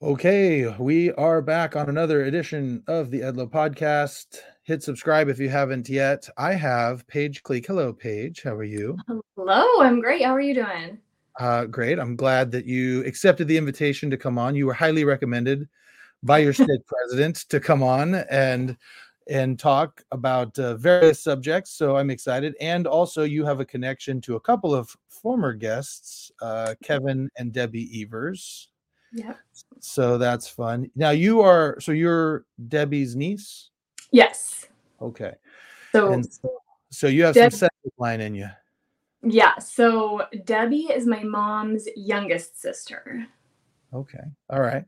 Okay, we are back on another edition of the Edlow podcast. Hit subscribe if you haven't yet. I have Paige Cleek. Hello, Paige. How are you? Hello, I'm great. How are you doing? Uh, great. I'm glad that you accepted the invitation to come on. You were highly recommended by your state president to come on and and talk about uh, various subjects. So I'm excited. And also, you have a connection to a couple of former guests, uh, Kevin and Debbie Evers. Yeah. So that's fun. Now you are so you're Debbie's niece. Yes. Okay. So, And so you have Deb- some set line in you. yeah, so Debbie is my mom's youngest sister. Okay. All right.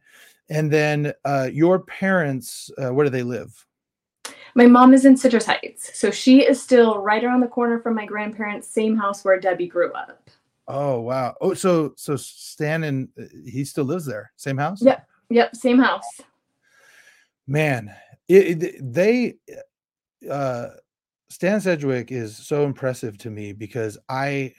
And then uh, your parents, uh, where do they live? My mom is in Citrus Heights, so she is still right around the corner from my grandparents' same house where Debbie grew up. Oh wow. Oh, so so Stan and uh, he still lives there, same house. Yep. Yep, same house. Man, it, it- they uh Stan Sedgwick is so impressive to me because I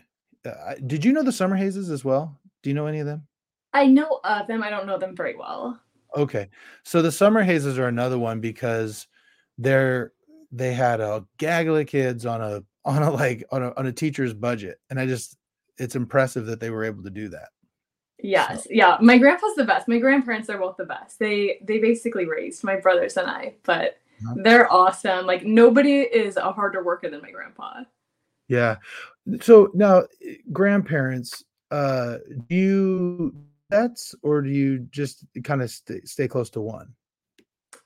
uh, did you know the Summer Hazes as well? Do you know any of them? I know of them. I don't know them very well. Okay. So the Summer Hazes are another one because they're they had a gaggle of kids on a on a like on a on a teacher's budget. And I just it's impressive that they were able to do that. Yes, yeah. My grandpa's the best. My grandparents are both the best. They they basically raised my brothers and I, but Uh-huh. they're awesome. Like nobody is a harder worker than my grandpa. Yeah. So now grandparents, uh do you pets or do you just kind of stay, stay close to one?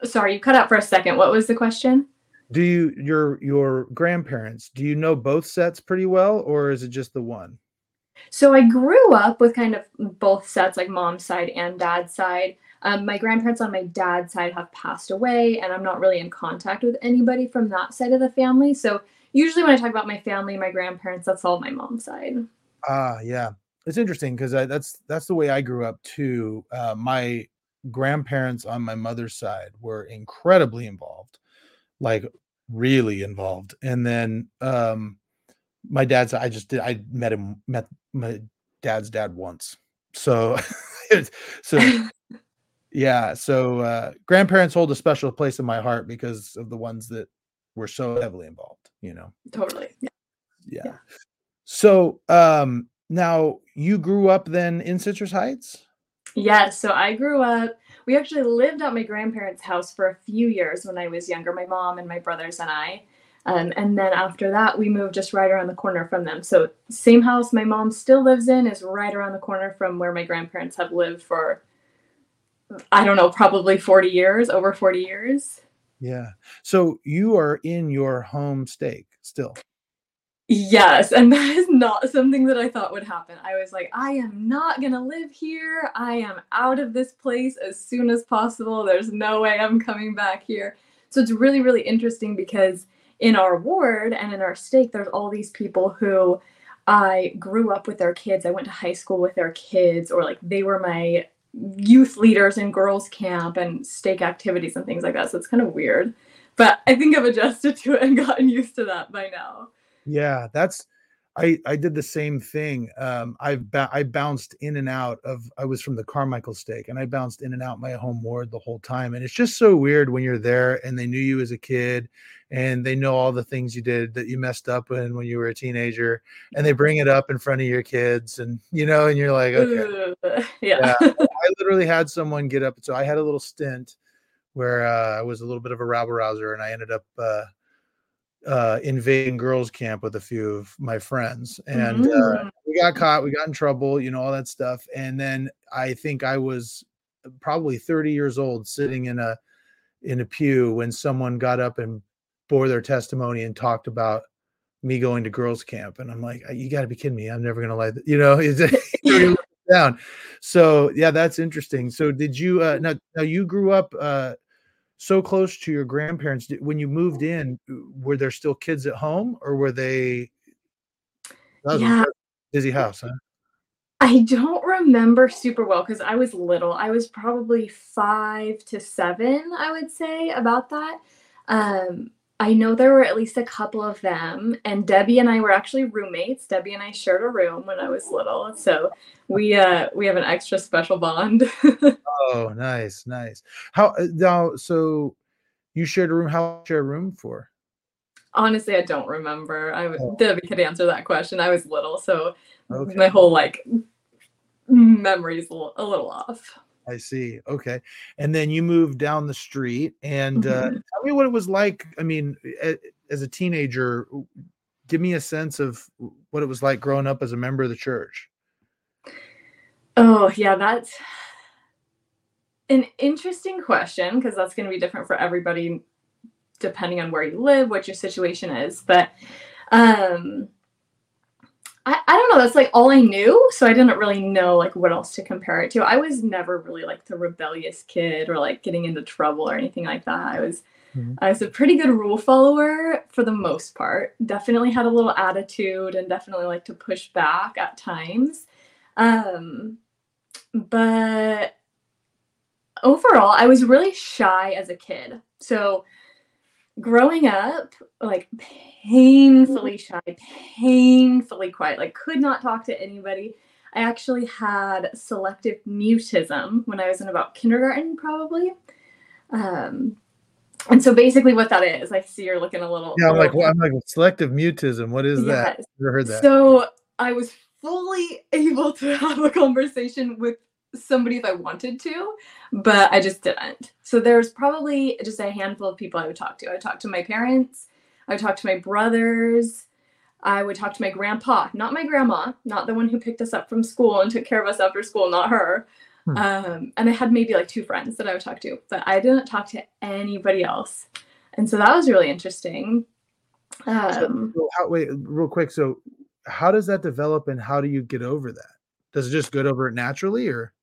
Sorry, you cut out for a second. What was the question? Do you your your grandparents, do you know both sets pretty well or is it just the one? So I grew up with kind of both sets, like mom's side and dad's side. Um, my grandparents on my dad's side have passed away, and I'm not really in contact with anybody from that side of the family. So usually when I talk about my family, my grandparents, that's all my mom's side. Ah, yeah. It's interesting because that's that's the way I grew up too. Uh, my grandparents on my mother's side were incredibly involved, like really involved. And then um, my dad's I just did I met him met my dad's dad once. So so yeah, so uh, grandparents hold a special place in my heart because of the ones that were so heavily involved, you know totally. Yeah. yeah. Yeah. So um now you grew up then in Citrus Heights? Yes. So I grew up, we actually lived at my grandparents' house for a few years when I was younger, my mom and my brothers and I. Um, and then after that, we moved just right around the corner from them. So, same house my mom still lives in is right around the corner from where my grandparents have lived for, I don't know, probably 40 years, over 40 years. Yeah. So you are in your home stake still. Yes, and that is not something that I thought would happen. I was like, I am not going to live here. I am out of this place as soon as possible. There's no way I'm coming back here. So it's really, really interesting because in our ward and in our stake, there's all these people who I grew up with their kids. I went to high school with their kids, or like they were my youth leaders in girls' camp and stake activities and things like that. So it's kind of weird. But I think I've adjusted to it and gotten used to that by now. Yeah, that's I I did the same thing. Um I've ba- I bounced in and out of I was from the Carmichael stake and I bounced in and out my home ward the whole time and it's just so weird when you're there and they knew you as a kid and they know all the things you did that you messed up in when you were a teenager and they bring it up in front of your kids and you know and you're like okay yeah. Yeah. I literally had someone get up. So I had a little stint where uh, I was a little bit of a rabble rouser, and I ended up uh, uh, invading girls' camp with a few of my friends, and uh, Mm. we got caught. We got in trouble, you know, all that stuff. And then I think I was probably 30 years old, sitting in a in a pew when someone got up and bore their testimony and talked about me going to girls' camp, and I'm like, you got to be kidding me! I'm never gonna let you know. Down. So yeah, that's interesting. So did you uh now, now you grew up uh so close to your grandparents when you moved in were there still kids at home or were they that was a Yeah. busy house huh I don't remember super well because I was little. I was probably five to seven, I would say, about that. Um, I know there were at least a couple of them, and Debbie and I were actually roommates. Debbie and I shared a room when I was little, so we uh we have an extra special bond. oh, nice, nice. How uh, now? So you shared a room. How share a room for? Honestly, I don't remember. I oh. Debbie could answer that question. I was little, so okay. my whole like memory's a little off. I see. Okay. And then you moved down the street and uh, mm-hmm. tell me what it was like. I mean, as a teenager, give me a sense of what it was like growing up as a member of the church. Oh, yeah, that's an interesting question because that's going to be different for everybody depending on where you live, what your situation is. But um I, I don't know that's like all i knew so i didn't really know like what else to compare it to. I was never really like the rebellious kid or like getting into trouble or anything like that. I was mm-hmm. i was a pretty good rule follower for the most part. Definitely had a little attitude and definitely like to push back at times. Um but overall i was really shy as a kid. So growing up like painfully shy painfully quiet like could not talk to anybody. I actually had selective mutism when i was in about kindergarten probably. Um and so basically what that is i see you're looking a little yeah i'm like well, i'm like selective mutism what is yes. that never heard that. So i was fully able to have a conversation with somebody if I wanted to, but I just didn't. So there's probably just a handful of people I would talk to. I would talk to my parents, I would talk to my brothers, I would talk to my grandpa, not my grandma, not the one who picked us up from school and took care of us after school, not her. Hmm. Um, and I had maybe like two friends that I would talk to, but I didn't talk to anybody else. And so that was really interesting. Um, so, how, wait, real quick. So, how does that develop and how do you get over that? Does it just get over it naturally or?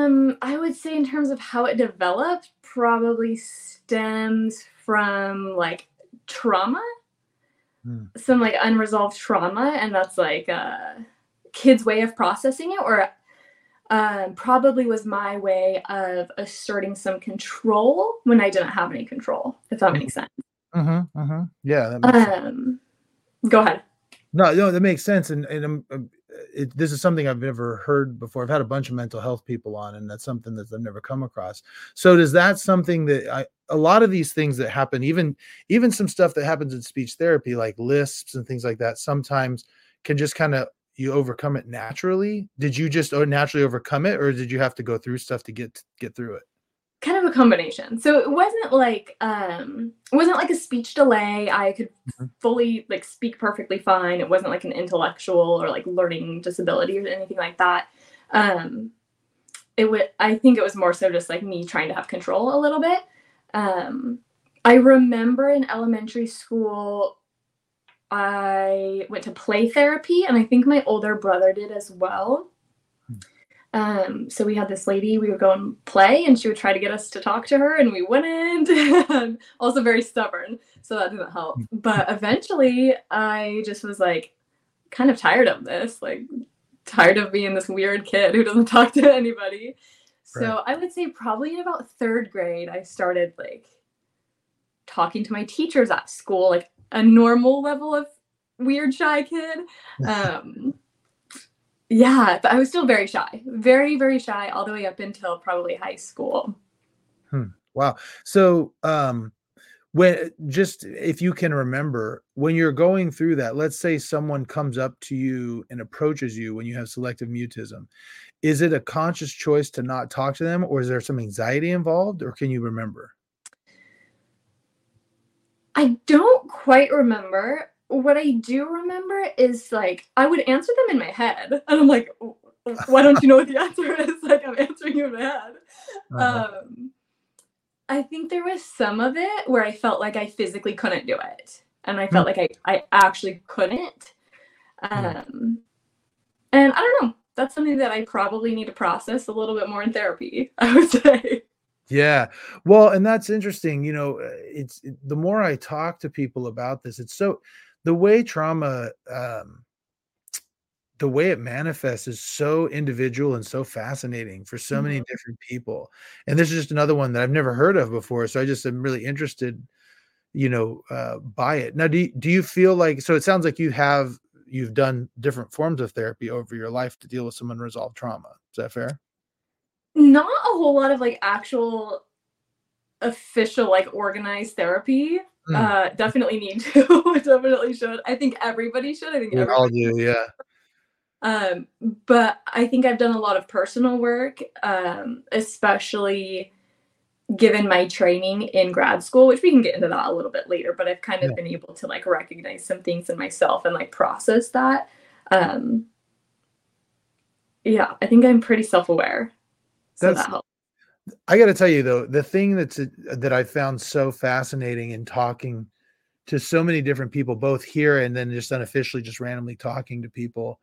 Um, I would say in terms of how it developed, probably stems from like trauma, hmm. some like unresolved trauma, and that's like a kid's way of processing it, or um, probably was my way of asserting some control when I didn't have any control, if that makes sense. Mm-hmm, mm-hmm. Yeah. um, go ahead. No, no, that makes sense, and and I'm it, this is something I've never heard before. I've had a bunch of mental health people on, and that's something that I've never come across. So, does that something that I a lot of these things that happen, even even some stuff that happens in speech therapy, like lisps and things like that, sometimes can just kind of you overcome it naturally. Did you just oh, naturally overcome it, or did you have to go through stuff to get get through it? Kind of a combination. So it wasn't like um it wasn't like a speech delay. I could mm-hmm. fully like speak perfectly fine. It wasn't like an intellectual or like learning disability or anything like that. Um it would I think it was more so just like me trying to have control a little bit. Um I remember in elementary school I went to play therapy and I think my older brother did as well. Um, so we had this lady, we would go and play, and she would try to get us to talk to her, and we wouldn't. also very stubborn, so that didn't help. Hmm. But eventually, I just was like, kind of tired of this, like tired of being this weird kid who doesn't talk to anybody. So right. I would say probably in about third grade, I started like talking to my teachers at school, like a normal level of weird shy kid. Um, yeah, but I was still very shy, very, very shy all the way up until probably high school. Hmm. Wow. So, um, when just if you can remember when you're going through that, let's say someone comes up to you and approaches you when you have selective mutism, is it a conscious choice to not talk to them, or is there some anxiety involved, or can you remember? I don't quite remember what I do remember is like I would answer them in my head, and I'm like, why don't you know what the answer is? Like I'm answering you in my head. Uh-huh. Um, I think there was some of it where I felt like I physically couldn't do it, and I felt mm. like I I actually couldn't. Hmm. Um, and I don't know. That's something that I probably need to process a little bit more in therapy. I would say. Yeah. Well, and that's interesting. You know, it's the more I talk to people about this, it's so the way trauma um, the way it manifests is so individual and so fascinating for so mm-hmm. many different people and this is just another one that i've never heard of before so i just am really interested you know uh, by it now do you, do you feel like so it sounds like you have you've done different forms of therapy over your life to deal with some unresolved trauma is that fair not a whole lot of like actual official like organized therapy mm. uh definitely need to definitely should. I think everybody should i think we all do yeah. Um but i think i've done a lot of personal work um especially given my training in grad school which we can get into that a little bit later but i've kind of yeah. been able to like recognize some things in myself and like process that. Um yeah i think i'm pretty self-aware. So that's, that I got to tell you though, the thing that's a, that I found so fascinating in talking to so many different people, both here and then just unofficially, just randomly talking to people,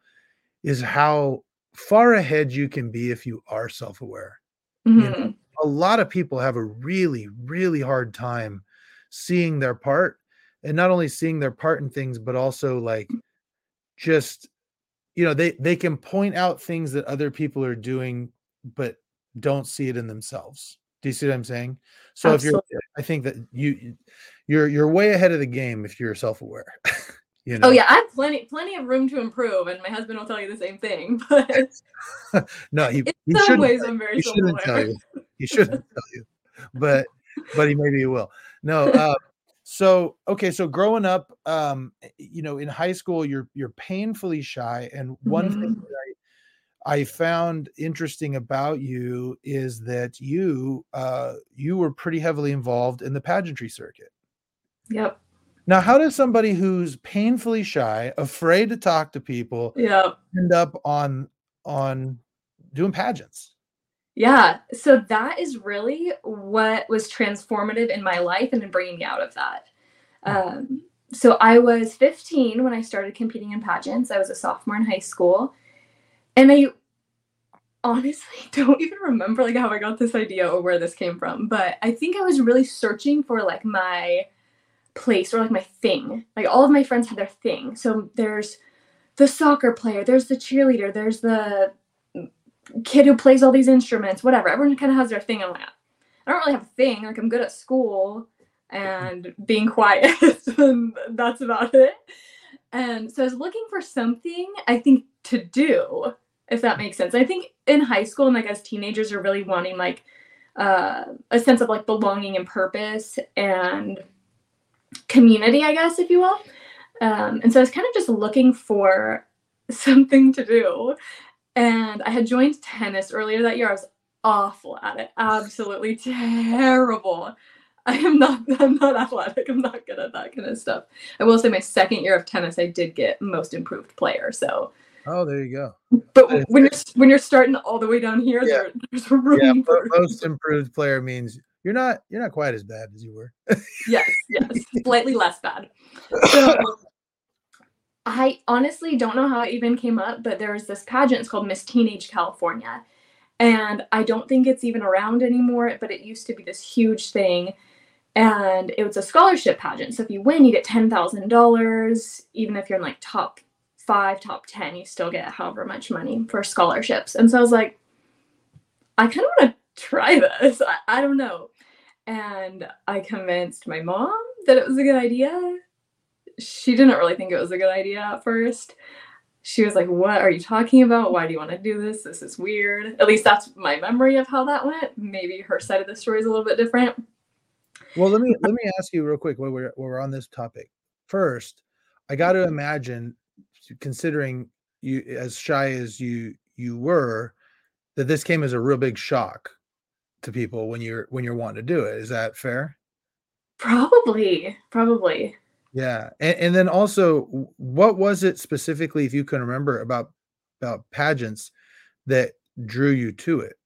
is how far ahead you can be if you are self-aware. Mm-hmm. You know, mm-hmm. a lot of people have a really, really hard time seeing their part, and not only seeing their part in things, but also like just you know they they can point out things that other people are doing but don't see it in themselves. Do you see what I'm saying? So Absolutely. if you're, I think that you, you're you're way ahead of the game if you're self-aware. you oh, know? Oh yeah, I have plenty plenty of room to improve, and my husband will tell you the same thing. But no, he, in he some ways, I'm very he shouldn't tell you. He shouldn't tell you, but but he maybe he will. No. Uh, so okay, so growing up, um, you know, in high school, you're you're painfully shy, and one mm-hmm. thing that I I found interesting about you is that you uh, you were pretty heavily involved in the pageantry circuit. Yep. Now, how does somebody who's painfully shy, afraid to talk to people, yep. end up on on doing pageants? Yeah, so that is really what was transformative in my life and in bringing me out of that. Hmm. Um, so I was 15 when I started competing in pageants. I was a sophomore in high school and I honestly don't even remember like how I got this idea or where this came from, but I think I was really searching for like my place or like my thing. Like all of my friends had their thing. So there's the soccer player, there's the cheerleader, there's the kid who plays all these instruments, whatever. Everyone kind of has their thing. I'm like, I don't really have a thing. Like I'm good at school and being quiet, and that's about it. And so I was looking for something I think to do if that makes sense. I think in high school and like as teenagers are really wanting like uh, a sense of like belonging and purpose and community, I guess, if you will. Um, and so I was kind of just looking for something to do. And I had joined tennis earlier that year. I was awful at it, absolutely terrible. I am not I'm not athletic. I'm not good at that kind of stuff. I will say my second year of tennis I did get most improved player. So Oh, there you go. But when you're when you're starting all the way down here, yeah. there, there's room. Yeah, for... most improved player means you're not you're not quite as bad as you were. yes, yes, slightly less bad. So, I honestly don't know how it even came up, but there was this pageant. It's called Miss Teenage California, and I don't think it's even around anymore. But it used to be this huge thing, and it was a scholarship pageant. So if you win, you get ten thousand dollars, even if you're in like top five, top 10, you still get however much money for scholarships. And so I was like, I kind of want to try this. I, I don't know. And I convinced my mom that it was a good idea. She didn't really think it was a good idea at first. She was like, What are you talking about? Why do you want to do this? This is weird. At least that's my memory of how that went. Maybe her side of the story is a little bit different. Well, let me let me ask you real quick while we're, while we're on this topic. First, I got to imagine considering you as shy as you you were that this came as a real big shock to people when you're when you're wanting to do it is that fair probably probably yeah and, and then also what was it specifically if you can remember about about pageants that drew you to it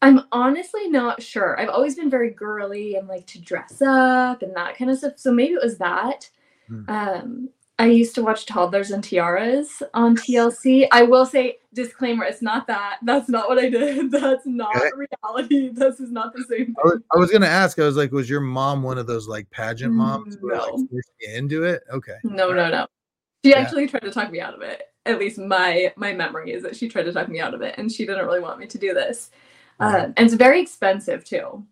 I'm honestly not sure. I've always been very girly and like to dress up and that kind of stuff. So maybe it was that. Hmm. Um, I used to watch Toddlers and Tiaras on TLC. I will say, disclaimer, it's not that. That's not what I did. That's not okay. reality. This is not the same thing. I was, I was, gonna ask, I was like, was your mom one of those like pageant moms no. who like into it? Okay. No, no, no. She yeah. actually tried to talk me out of it. At least my my memory is that she tried to talk me out of it and she didn't really want me to do this. Um, and it's very expensive too.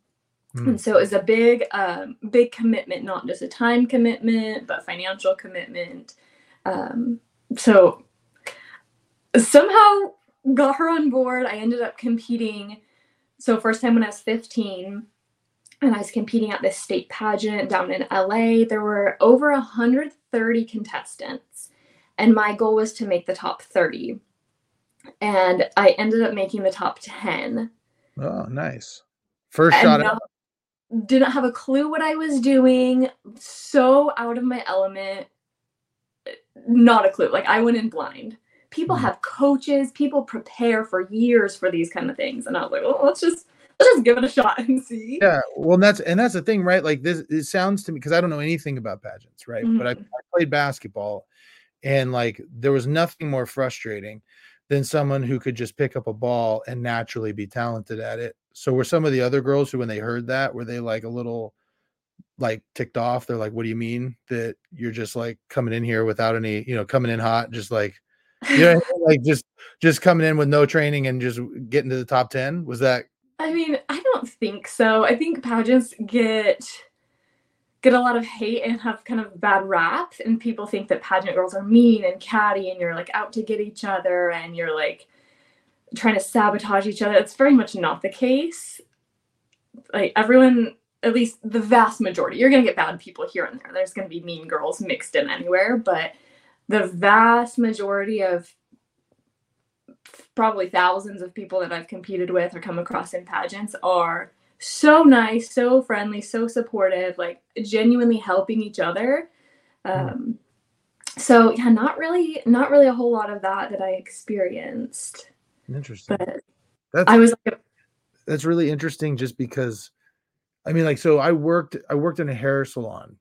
Mm. And so it was a big, um, big commitment, not just a time commitment, but financial commitment. Um, so somehow got her on board. I ended up competing. So first time when I was 15, and I was competing at this state pageant down in LA. There were over 130 contestants, and my goal was to make the top 30. And I ended up making the top 10. Oh, nice. First shot. Didn't have a clue what I was doing. So out of my element. Not a clue. Like I went in blind. People mm-hmm. have coaches, people prepare for years for these kind of things. And I was like, well, let's just let's just give it a shot and see. Yeah, well, and that's and that's the thing, right? Like this, it sounds to me because I don't know anything about pageants, right? Mm-hmm. But I, I, played basketball, and like there was nothing more frustrating than someone who could just pick up a ball and naturally be talented at it. So were some of the other girls who, when they heard that, were they like a little like ticked off? They're like, "What do you mean that you're just like coming in here without any, you know, coming in hot, just like." you know, like just just coming in with no training and just getting to the top 10 was that I mean, I don't think so. I think pageants get get a lot of hate and have kind of bad rap and people think that pageant girls are mean and catty and you're like out to get each other and you're like trying to sabotage each other. It's very much not the case. Like everyone, at least the vast majority, you're gonna get bad people here and there. There's gonna be mean girls mixed in anywhere, but the vast majority of probably thousands of people that I've competed with or come across in pageants are so nice, so friendly, so supportive, like genuinely helping each other. Hmm. Um, so yeah, not really, not really a whole lot of that that I experienced. Interesting. But that's, I was like, that's really interesting, just because. I mean, like, so I worked, I worked in a hair salon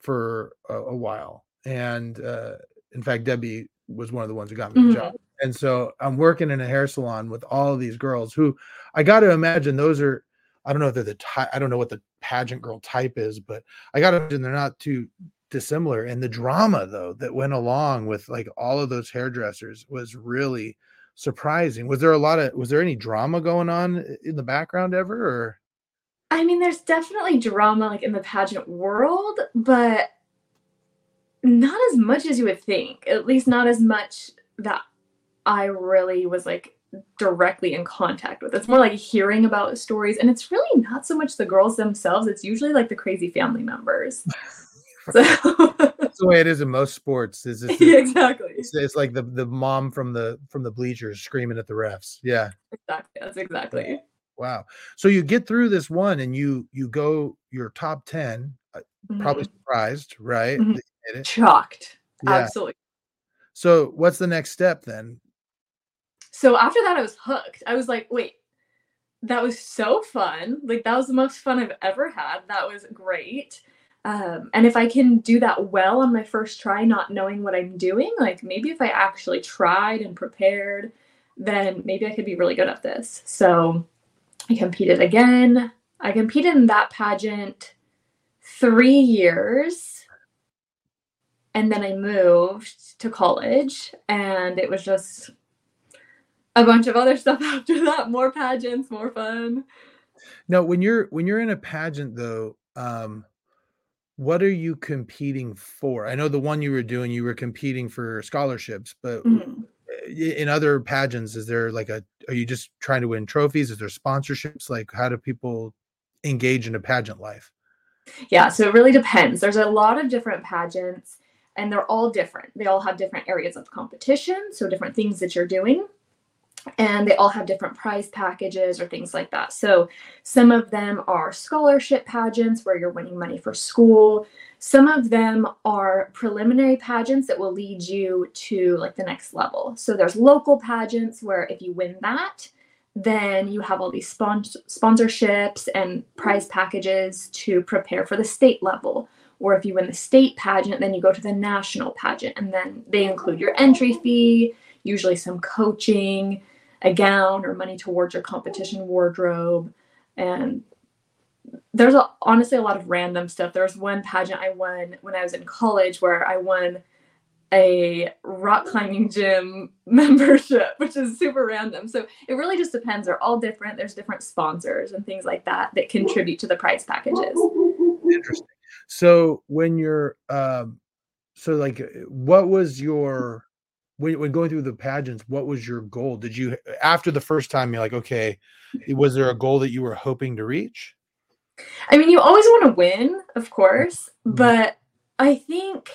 for a, a while, and uh, in fact, Debbie was one of the ones who got me the mm-hmm. job. And so I'm working in a hair salon with all of these girls who I got to imagine those are, I don't know if they're the type, I don't know what the pageant girl type is, but I got to imagine they're not too dissimilar. And the drama though that went along with like all of those hairdressers was really surprising. Was there a lot of, was there any drama going on in the background ever or? I mean, there's definitely drama like in the pageant world, but not as much as you would think. At least not as much that I really was like directly in contact with. It's more like hearing about stories, and it's really not so much the girls themselves. It's usually like the crazy family members. so. The way it is in most sports. Is it's, yeah, exactly? It's, it's, like the the mom from the from the bleachers screaming at the refs. Yeah, exactly. That's exactly. Wow. So you get through this one, and you you go your top ten. Mm-hmm. Probably surprised, right? Mm-hmm. Shocked. Yeah. Absolutely. So what's the next step then? So after that, I was hooked. I was like, wait, that was so fun. Like, that was the most fun I've ever had. That was great. Um, and if I can do that well on my first try, not knowing what I'm doing, like maybe if I actually tried and prepared, then maybe I could be really good at this. So I competed again. I competed in that pageant three years. And then I moved to college, and it was just a bunch of other stuff after that more pageants more fun no when you're when you're in a pageant though um what are you competing for? I know the one you were doing you were competing for scholarships but mm-hmm. in other pageants is there like a are you just trying to win trophies? Is there sponsorships? Like how do people engage in a pageant life? Yeah so it really depends. There's a lot of different pageants and they're all different. They all have different areas of competition so different things that you're doing and they all have different prize packages or things like that. So some of them are scholarship pageants where you're winning money for school. Some of them are preliminary pageants that will lead you to like the next level. So there's local pageants where if you win that, then you have all these spons- sponsorships and prize packages to prepare for the state level. Or if you win the state pageant, then you go to the national pageant and then they include your entry fee, usually some coaching, a gown or money towards your competition wardrobe. And there's a, honestly a lot of random stuff. There was one pageant I won when I was in college where I won a rock climbing gym membership, which is super random. So it really just depends. They're all different. There's different sponsors and things like that that contribute to the price packages. Interesting. So when you're, um, so like, what was your when, when going through the pageants? What was your goal? Did you after the first time you're like, okay, was there a goal that you were hoping to reach? I mean, you always want to win, of course, mm-hmm. but I think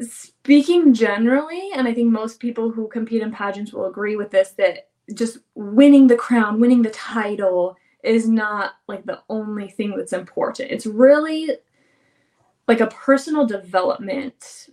speaking generally, and I think most people who compete in pageants will agree with this, that just winning the crown, winning the title is not like the only thing that's important. It's really like a personal development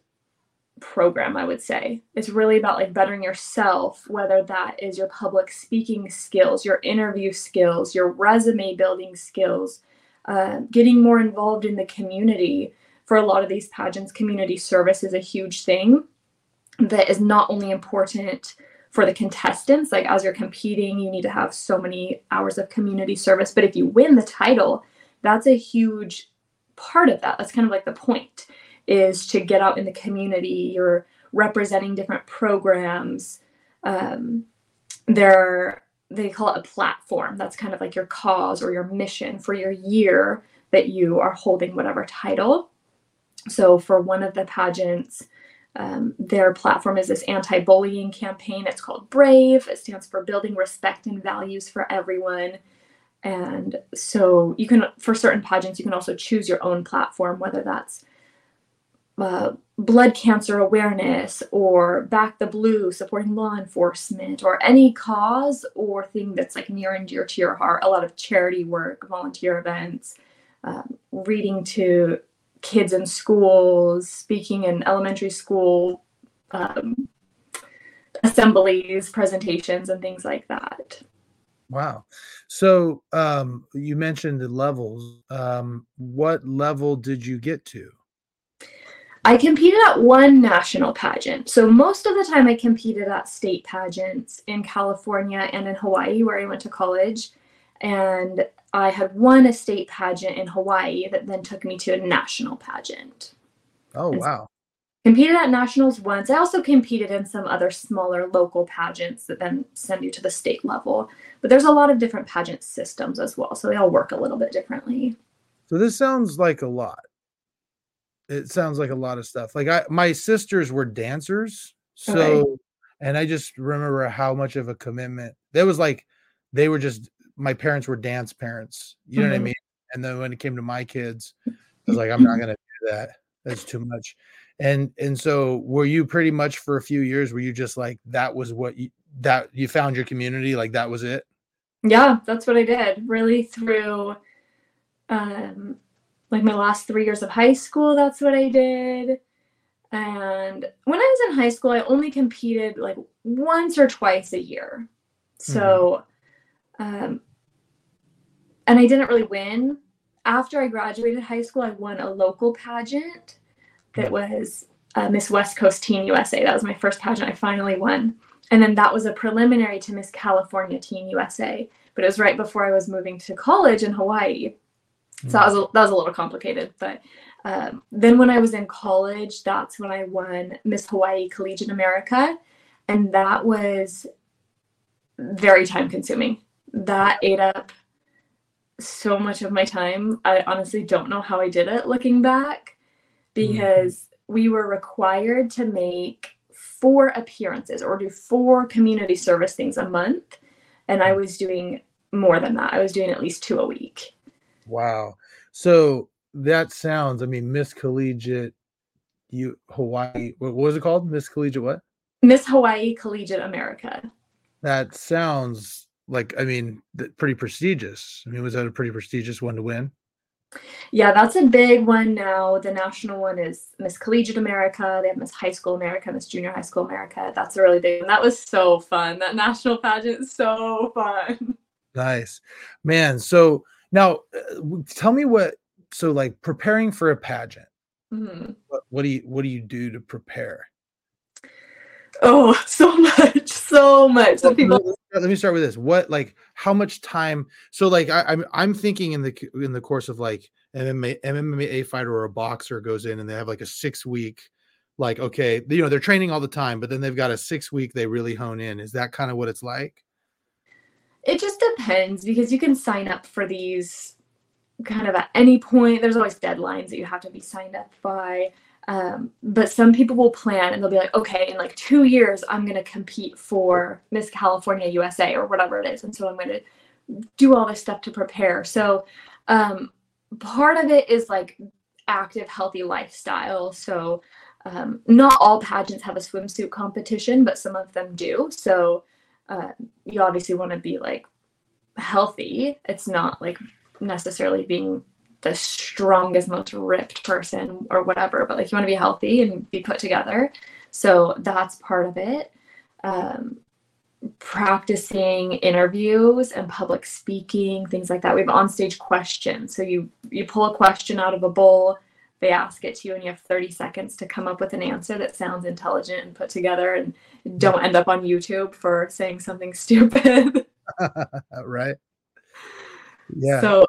program, I would say. It's really about like bettering yourself, whether that is your public speaking skills, your interview skills, your resume building skills, uh, getting more involved in the community for a lot of these pageants, community service is a huge thing that is not only important for the contestants, like as you're competing, you need to have so many hours of community service. But if you win the title, that's a huge part of that. That's kind of like the point is to get out in the community. You're representing different programs. Um, there, they call it a platform. That's kind of like your cause or your mission for your year that you are holding whatever title. So for one of the pageants, um, their platform is this anti-bullying campaign. It's called Brave. It stands for Building Respect and Values for Everyone. And so you can, for certain pageants, you can also choose your own platform, whether that's uh, blood cancer awareness or back the blue supporting law enforcement or any cause or thing that's like near and dear to your heart a lot of charity work volunteer events um, reading to kids in schools, speaking in elementary school um, assemblies, presentations, and things like that. Wow. So um, you mentioned the levels. Um, what level did you get to? I competed at one national pageant. So most of the time I competed at state pageants in California and in Hawaii, where I went to college. And I had won a state pageant in Hawaii that then took me to a national pageant. Oh, wow. Competed at nationals once. I also competed in some other smaller local pageants that then send you to the state level. But there's a lot of different pageant systems as well. So they all work a little bit differently. So this sounds like a lot. It sounds like a lot of stuff. Like I my sisters were dancers. So okay. and I just remember how much of a commitment. There was like they were just my parents were dance parents. You know mm-hmm. what I mm-hmm. mean? And then when it came to my kids, I was like, I'm not gonna do that. That's too much. And and so were you pretty much for a few years, were you just like that was what you that you found your community, like that was it? Yeah, that's what I did. Really through um like my last three years of high school, that's what I did. And when I was in high school, I only competed like once or twice a year. So mm-hmm. um, and I didn't really win. After I graduated high school, I won a local pageant that was uh, Miss West Coast Teen USA. That was my first pageant I finally won. And then that was a preliminary to Miss California Teen USA. But it was right before I was moving to college in Hawaii. So that was a, that was a little complicated. But um, then when I was in college, that's when I won Miss Hawaii Collegiate America. And that was very time consuming. That ate up so much of my time. I honestly don't know how I did it looking back because mm-hmm. we were required to make four appearances or do four community service things a month. And I was doing more than that. I was doing at least two a week. Wow. So that sounds, I mean, Miss Collegiate you Hawaii, what was it called? Miss Collegiate what? Miss Hawaii Collegiate America. That sounds like I mean, pretty prestigious. I mean, was that a pretty prestigious one to win? Yeah, that's a big one now. The national one is Miss Collegiate America. They have Miss High School America, Miss Junior High School America. That's a really big one. That was so fun. That national pageant is so fun. Nice, man. So now, uh, tell me what. So, like preparing for a pageant. Mm-hmm. What, what do you What do you do to prepare? Oh, so much, so much. People let me start with this. What like how much time? So like I, am I'm, I'm thinking in the in the course of like MMA, MMA fighter or a boxer goes in and they have like a six week, like, okay, you know, they're training all the time, but then they've got a six week they really hone in. Is that kind of what it's like? It just depends because you can sign up for these kind of at any point. There's always deadlines that you have to be signed up by. Um, but some people will plan and they'll be like, okay, in like two years, I'm going to compete for Miss California USA or whatever it is. And so I'm going to do all this stuff to prepare. So um, part of it is like active, healthy lifestyle. So um, not all pageants have a swimsuit competition, but some of them do. So uh, you obviously want to be like healthy. It's not like necessarily being the strongest, most ripped person or whatever, but like you want to be healthy and be put together. So that's part of it. Um, practicing interviews and public speaking, things like that. We have on-stage questions. So you you pull a question out of a bowl, they ask it to you, and you have 30 seconds to come up with an answer that sounds intelligent and put together, and don't end up on YouTube for saying something stupid. right. Yeah. So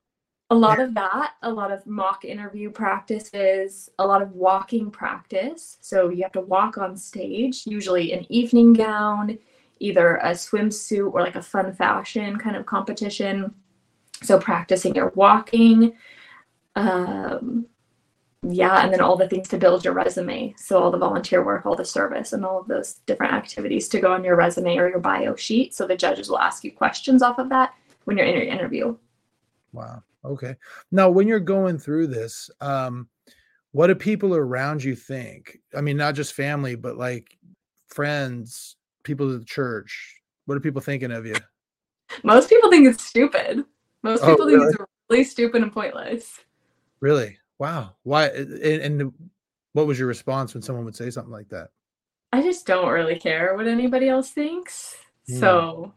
a lot of that, a lot of mock interview practices, a lot of walking practice. So you have to walk on stage, usually an evening gown, either a swimsuit or like a fun fashion kind of competition. So practicing your walking. Um, yeah, and then all the things to build your resume. So all the volunteer work, all the service, and all of those different activities to go on your resume or your bio sheet. So the judges will ask you questions off of that when you're in your interview. Wow. Okay. Now, when you're going through this, um, what do people around you think? I mean, not just family, but like friends, people at the church. What are people thinking of you? Most people think it's stupid. Most oh, people really? think it's really stupid and pointless. Really? Wow. Why? And, and what was your response when someone would say something like that? I just don't really care what anybody else thinks. Mm. So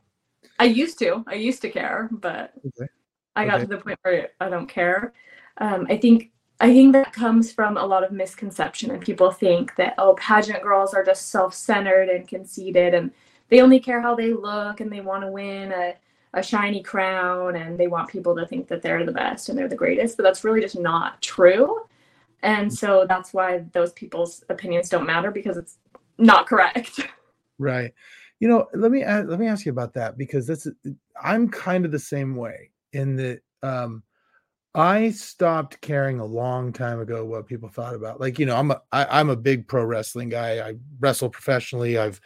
I used to. I used to care, but okay. I got okay. to the point where I don't care. Um, I think I think that comes from a lot of misconception, and people think that oh, pageant girls are just self-centered and conceited, and they only care how they look, and they want to win a a shiny crown, and they want people to think that they're the best and they're the greatest. But that's really just not true, and so that's why those people's opinions don't matter because it's not correct. Right. You know, let me ask, let me ask you about that because this I'm kind of the same way in that um I stopped caring a long time ago what people thought about. Like, you know, I'm a I, I'm a big pro wrestling guy. I wrestle professionally. I've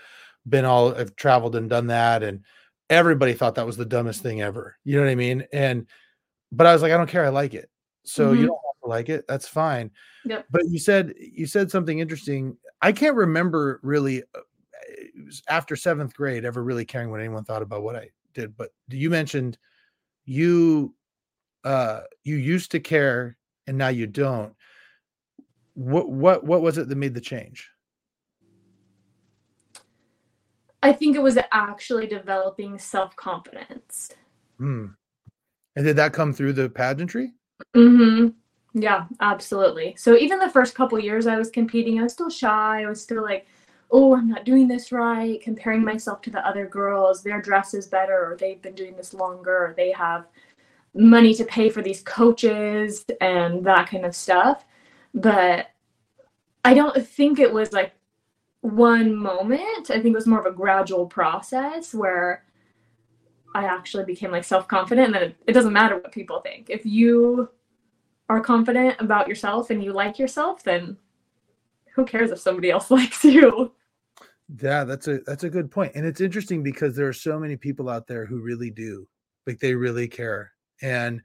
been all I've traveled and done that, and everybody thought that was the dumbest thing ever. You know what I mean? And but I was like, I don't care. I like it. So mm-hmm. you don't have to like it. That's fine. Yep. But you said you said something interesting. I can't remember really uh, it was after seventh grade ever really caring what anyone thought about what I did. But you mentioned you uh you used to care and now you don't what what what was it that made the change i think it was actually developing self-confidence. Mm. and did that come through the pageantry? Mm-hmm. Yeah absolutely. So even the first couple years i was competing i was still shy. I was still like oh, I'm not doing this right, comparing myself to the other girls, their dress is better, or they've been doing this longer, or they have money to pay for these coaches and that kind of stuff. But I don't think it was like one moment. I think it was more of a gradual process where I actually became like self confident. And then it, it doesn't matter what people think. If you are confident about yourself and you like yourself, then who cares if somebody else likes you? Yeah, that's a that's a good point. And it's interesting because there are so many people out there who really do. Like they really care. And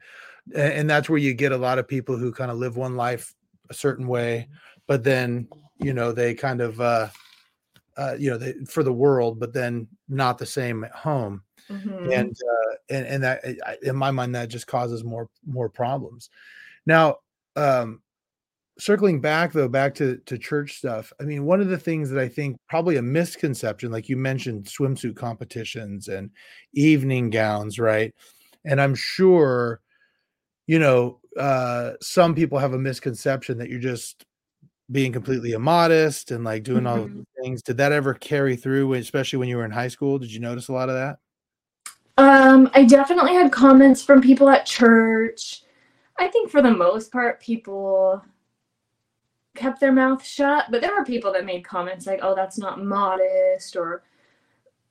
and that's where you get a lot of people who kind of live one life a certain way, but then, you know, they kind of uh uh, you know, they, for the world, but then not the same at home, mm-hmm. and uh, and and that in my mind that just causes more more problems. Now, um, circling back though back to to church stuff i mean one of the things that i think probably a misconception like you mentioned swimsuit competitions and evening gowns right and i'm sure you know uh some people have a misconception that you're just being completely immodest and like doing all mm-hmm. things did that ever carry through especially when you were in high school did you notice a lot of that um i definitely had comments from people at church I think for the most part, people kept their mouth shut, but there were people that made comments like, oh, that's not modest or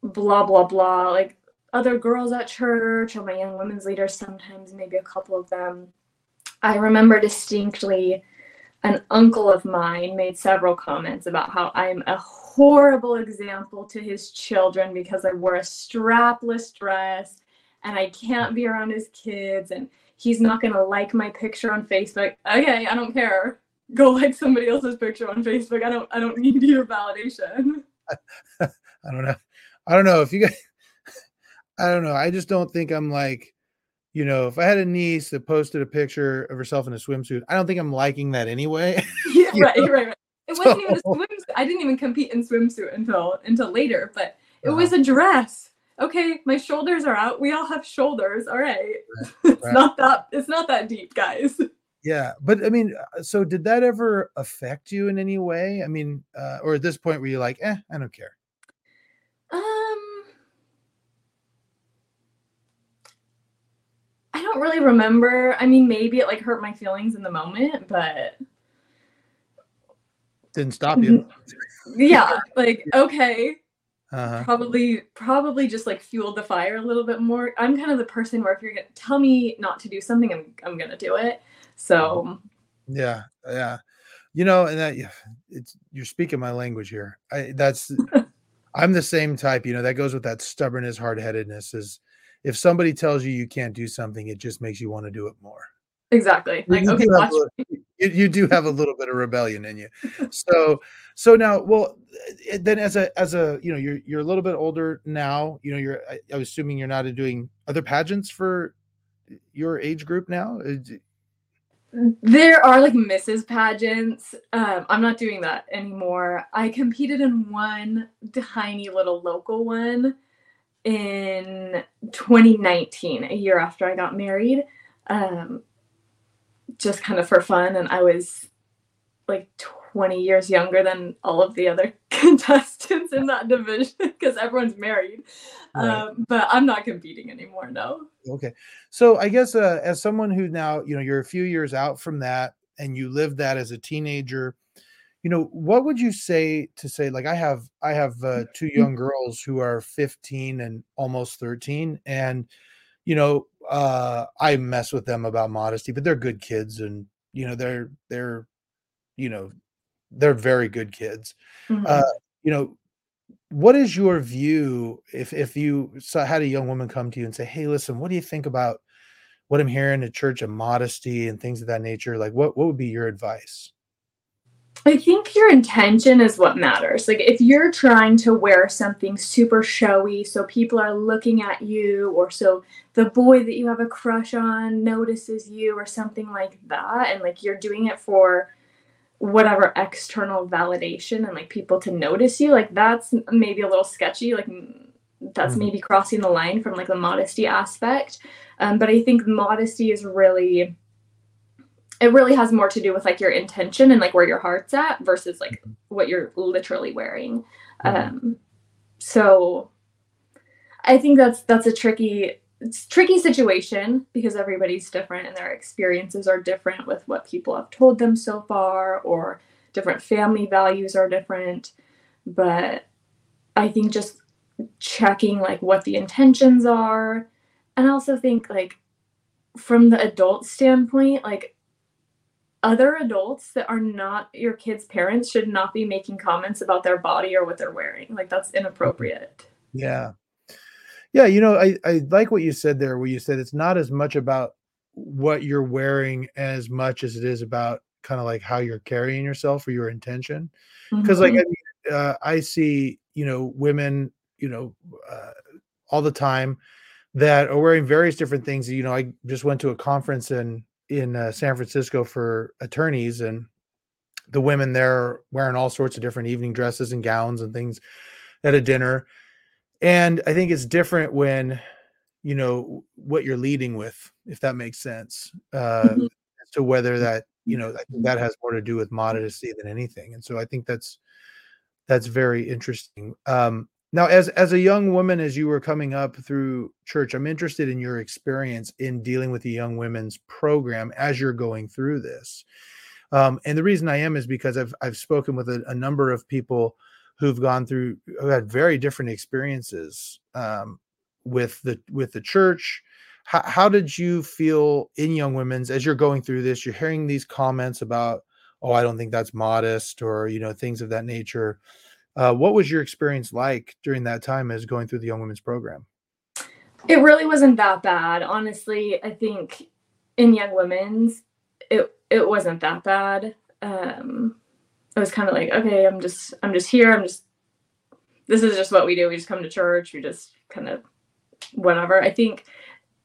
blah, blah, blah. Like other girls at church or my young women's leaders, sometimes maybe a couple of them. I remember distinctly an uncle of mine made several comments about how I'm a horrible example to his children because I wore a strapless dress and I can't be around his kids and he's not going to like my picture on Facebook. Okay, I don't care. Go like somebody else's picture on Facebook. I don't I don't need your validation. I don't know. I don't know if you guys I don't know. I just don't think I'm like you know, if I had a niece that posted a picture of herself in a swimsuit, I don't think I'm liking that anyway. yeah, right, right, right. It wasn't even a swimsuit. I didn't even compete in swimsuit until until later, but it uh-huh. was a dress. Okay, my shoulders are out. We all have shoulders. All right. right. it's right. not that it's not that deep, guys. Yeah, but I mean, uh, so did that ever affect you in any way? I mean, uh, or at this point were you like, eh, I don't care? I don't really remember. I mean, maybe it like hurt my feelings in the moment, but didn't stop you. yeah, like okay. Uh-huh. Probably, probably just like fueled the fire a little bit more. I'm kind of the person where if you're gonna tell me not to do something, I'm I'm gonna do it. So, yeah, yeah, you know, and that it's you're speaking my language here. I that's I'm the same type. You know, that goes with that stubbornness, hard headedness. Is if somebody tells you you can't do something, it just makes you want to do it more. Exactly. Like, you okay, watch little, you, you, do have a little bit of rebellion in you. So, so now, well, eh, then as a, as a, you know, you're, you're a little bit older now, you know, you're, I, was assuming you're not doing other pageants for your age group now. There are like Mrs. pageants. Um, I'm not doing that anymore. I competed in one tiny little local one in 2019, a year after I got married, um, just kind of for fun. And I was like 20 years younger than all of the other contestants in that division because everyone's married. Right. Um, but I'm not competing anymore, no. Okay. So I guess uh, as someone who now, you know, you're a few years out from that and you lived that as a teenager you know what would you say to say like i have i have uh, two mm-hmm. young girls who are 15 and almost 13 and you know uh i mess with them about modesty but they're good kids and you know they're they're you know they're very good kids mm-hmm. uh you know what is your view if if you saw, had a young woman come to you and say hey listen what do you think about what i'm hearing at church of modesty and things of that nature like what what would be your advice I think your intention is what matters. Like if you're trying to wear something super showy so people are looking at you or so the boy that you have a crush on notices you or something like that and like you're doing it for whatever external validation and like people to notice you, like that's maybe a little sketchy. Like that's mm. maybe crossing the line from like the modesty aspect. Um, but I think modesty is really it really has more to do with like your intention and like where your heart's at versus like what you're literally wearing. Mm-hmm. um so i think that's that's a tricky it's tricky situation because everybody's different and their experiences are different with what people have told them so far or different family values are different. But i think just checking like what the intentions are. And i also think like from the adult standpoint like other adults that are not your kids' parents should not be making comments about their body or what they're wearing. Like that's inappropriate. Yeah. Yeah, you know, I, I like what you said there, where you said it's not as much about what you're wearing as much as it is about kind of like how you're carrying yourself or your intention. Because, mm-hmm. like, I, mean, uh, I see, you know, women, you know, uh, all the time that are wearing various different things. You know, I just went to a conference in in uh, San Francisco for attorneys, and the women there wearing all sorts of different evening dresses and gowns and things at a dinner. And I think it's different when you know what you're leading with, if that makes sense, uh, mm-hmm. as to whether that you know I think that has more to do with modesty than anything. And so I think that's that's very interesting. Um, Now, as as a young woman, as you were coming up through church, I'm interested in your experience in dealing with the young women's program as you're going through this. Um, and the reason I am is because I've I've spoken with a, a number of people who've gone through who had very different experiences um, with the with the church. How, how did you feel in young women's as you're going through this? You're hearing these comments about, oh, I don't think that's modest, or you know things of that nature uh, what was your experience like during that time as going through the Young Women's Program? It really wasn't that bad, honestly. I think in Young Women's, it it wasn't that bad. Um, it was kind of like, okay, I'm just I'm just here. I'm just this is just what we do. We just come to church. We just kind of whatever. I think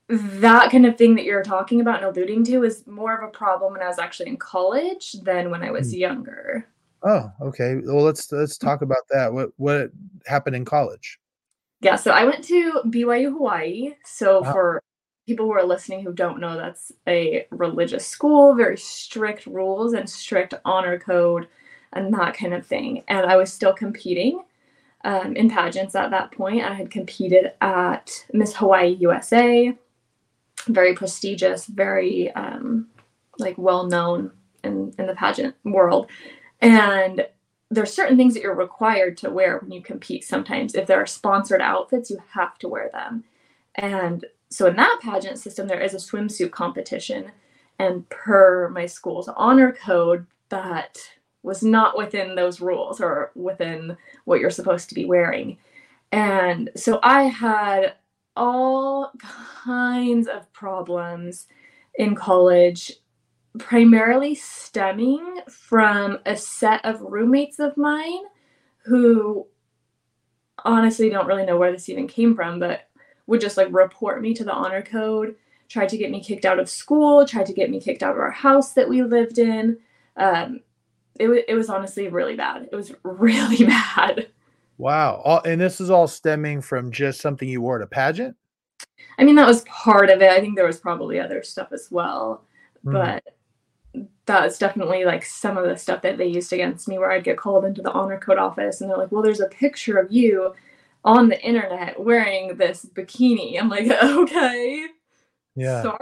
that kind of thing that you're talking about and alluding to is more of a problem when I was actually in college than when I was mm. younger. Oh, okay. Well, let's let's talk about that. What what happened in college? Yeah, so I went to BYU Hawaii. So wow. for people who are listening who don't know, that's a religious school, very strict rules and strict honor code and that kind of thing. And I was still competing um, in pageants at that point. I had competed at Miss Hawaii USA, very prestigious, very um, like well known in in the pageant world. And there's certain things that you're required to wear when you compete sometimes. If there are sponsored outfits, you have to wear them. And so in that pageant system, there is a swimsuit competition. And per my school's honor code, that was not within those rules or within what you're supposed to be wearing. And so I had all kinds of problems in college primarily stemming from a set of roommates of mine who honestly don't really know where this even came from, but would just like report me to the honor code, tried to get me kicked out of school, tried to get me kicked out of our house that we lived in. Um, it, w- it was honestly really bad. It was really bad. Wow. All, and this is all stemming from just something you wore at a pageant? I mean, that was part of it. I think there was probably other stuff as well. Mm. But that's definitely like some of the stuff that they used against me where I'd get called into the honor code office and they're like, well, there's a picture of you on the internet wearing this bikini. I'm like, okay. Yeah. Sorry.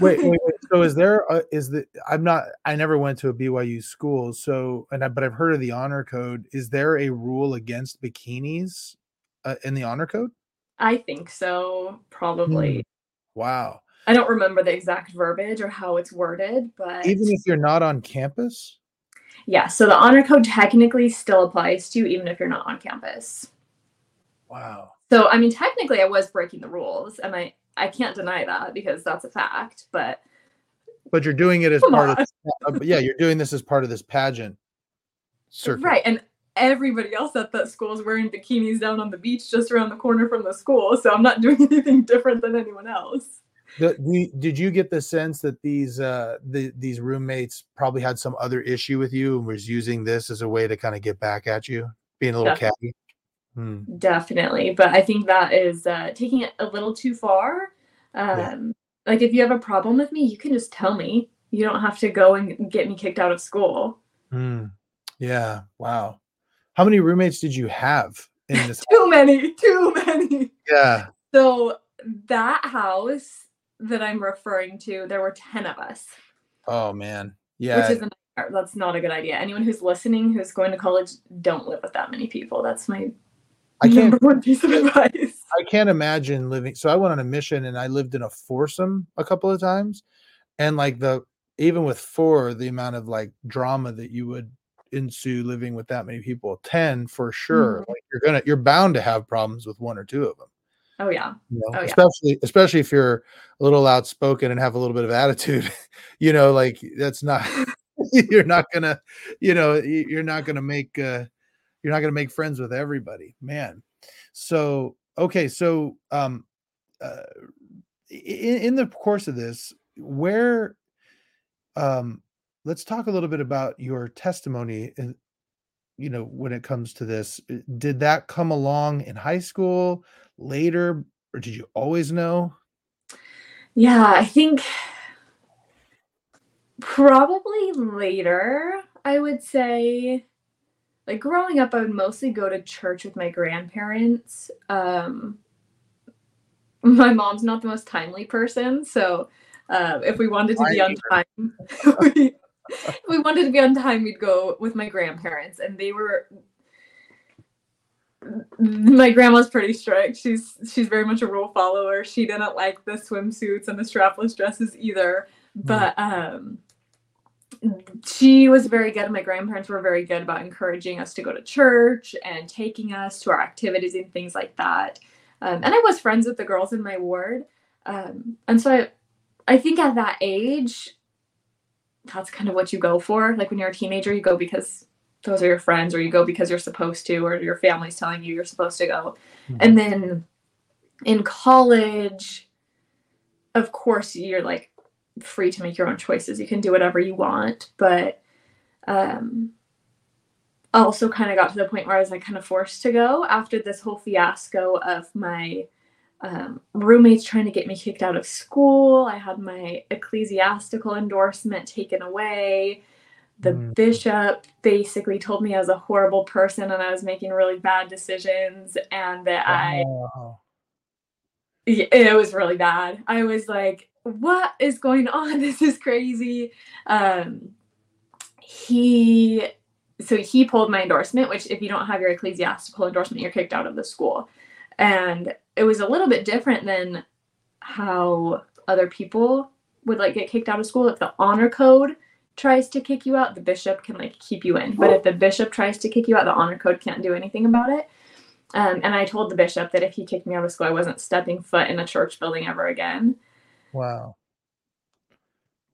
wait, wait, wait, So is there a, is the I'm not I never went to a BYU school, so and I, but I've heard of the honor code. Is there a rule against bikinis uh, in the honor code? I think so, probably. Mm. Wow. I don't remember the exact verbiage or how it's worded, but even if you're not on campus? Yeah, so the honor code technically still applies to you even if you're not on campus. Wow. So I mean technically I was breaking the rules and I I can't deny that because that's a fact, but but you're doing it as part on. of uh, yeah, you're doing this as part of this pageant circuit. Right. And everybody else at that school is wearing bikinis down on the beach just around the corner from the school. So I'm not doing anything different than anyone else. The, did you get the sense that these uh, the, these roommates probably had some other issue with you and was using this as a way to kind of get back at you, being a little Definitely. catty? Hmm. Definitely, but I think that is uh, taking it a little too far. Um, yeah. Like if you have a problem with me, you can just tell me. You don't have to go and get me kicked out of school. Hmm. Yeah. Wow. How many roommates did you have in this? too many. Too many. Yeah. So that house that I'm referring to, there were 10 of us. Oh man. Yeah. Which is a, that's not a good idea. Anyone who's listening who's going to college, don't live with that many people. That's my I can't, number one piece of advice. I can't imagine living. So I went on a mission and I lived in a foursome a couple of times. And like the even with four, the amount of like drama that you would ensue living with that many people, 10 for sure. Mm-hmm. Like you're gonna you're bound to have problems with one or two of them. Oh yeah. You know, oh, especially yeah. especially if you're a little outspoken and have a little bit of attitude, you know, like that's not you're not gonna, you know, you're not gonna make uh you're not gonna make friends with everybody, man. So okay, so um uh in, in the course of this, where um let's talk a little bit about your testimony and you know when it comes to this did that come along in high school later, or did you always know? Yeah, I think probably later, I would say. like growing up, I would mostly go to church with my grandparents. Um, my mom's not the most timely person, so uh, if we wanted to be on time, we, if we wanted to be on time, we'd go with my grandparents, and they were. My grandma's pretty strict. She's she's very much a rule follower. She didn't like the swimsuits and the strapless dresses either. But um, she was very good. My grandparents were very good about encouraging us to go to church and taking us to our activities and things like that. Um, and I was friends with the girls in my ward. Um, and so I, I think at that age, that's kind of what you go for. Like when you're a teenager, you go because those are your friends, or you go because you're supposed to, or your family's telling you you're supposed to go. Mm-hmm. And then in college, of course, you're like free to make your own choices. You can do whatever you want, but um, also kind of got to the point where I was like kind of forced to go after this whole fiasco of my um, roommates trying to get me kicked out of school. I had my ecclesiastical endorsement taken away. The mm. bishop basically told me I was a horrible person and I was making really bad decisions and that wow. I it was really bad. I was like, what is going on? This is crazy. Um, he so he pulled my endorsement, which if you don't have your ecclesiastical endorsement, you're kicked out of the school. And it was a little bit different than how other people would like get kicked out of school. If the honor code tries to kick you out, the bishop can like keep you in. But if the bishop tries to kick you out, the honor code can't do anything about it. Um, and I told the bishop that if he kicked me out of school, I wasn't stepping foot in a church building ever again. Wow.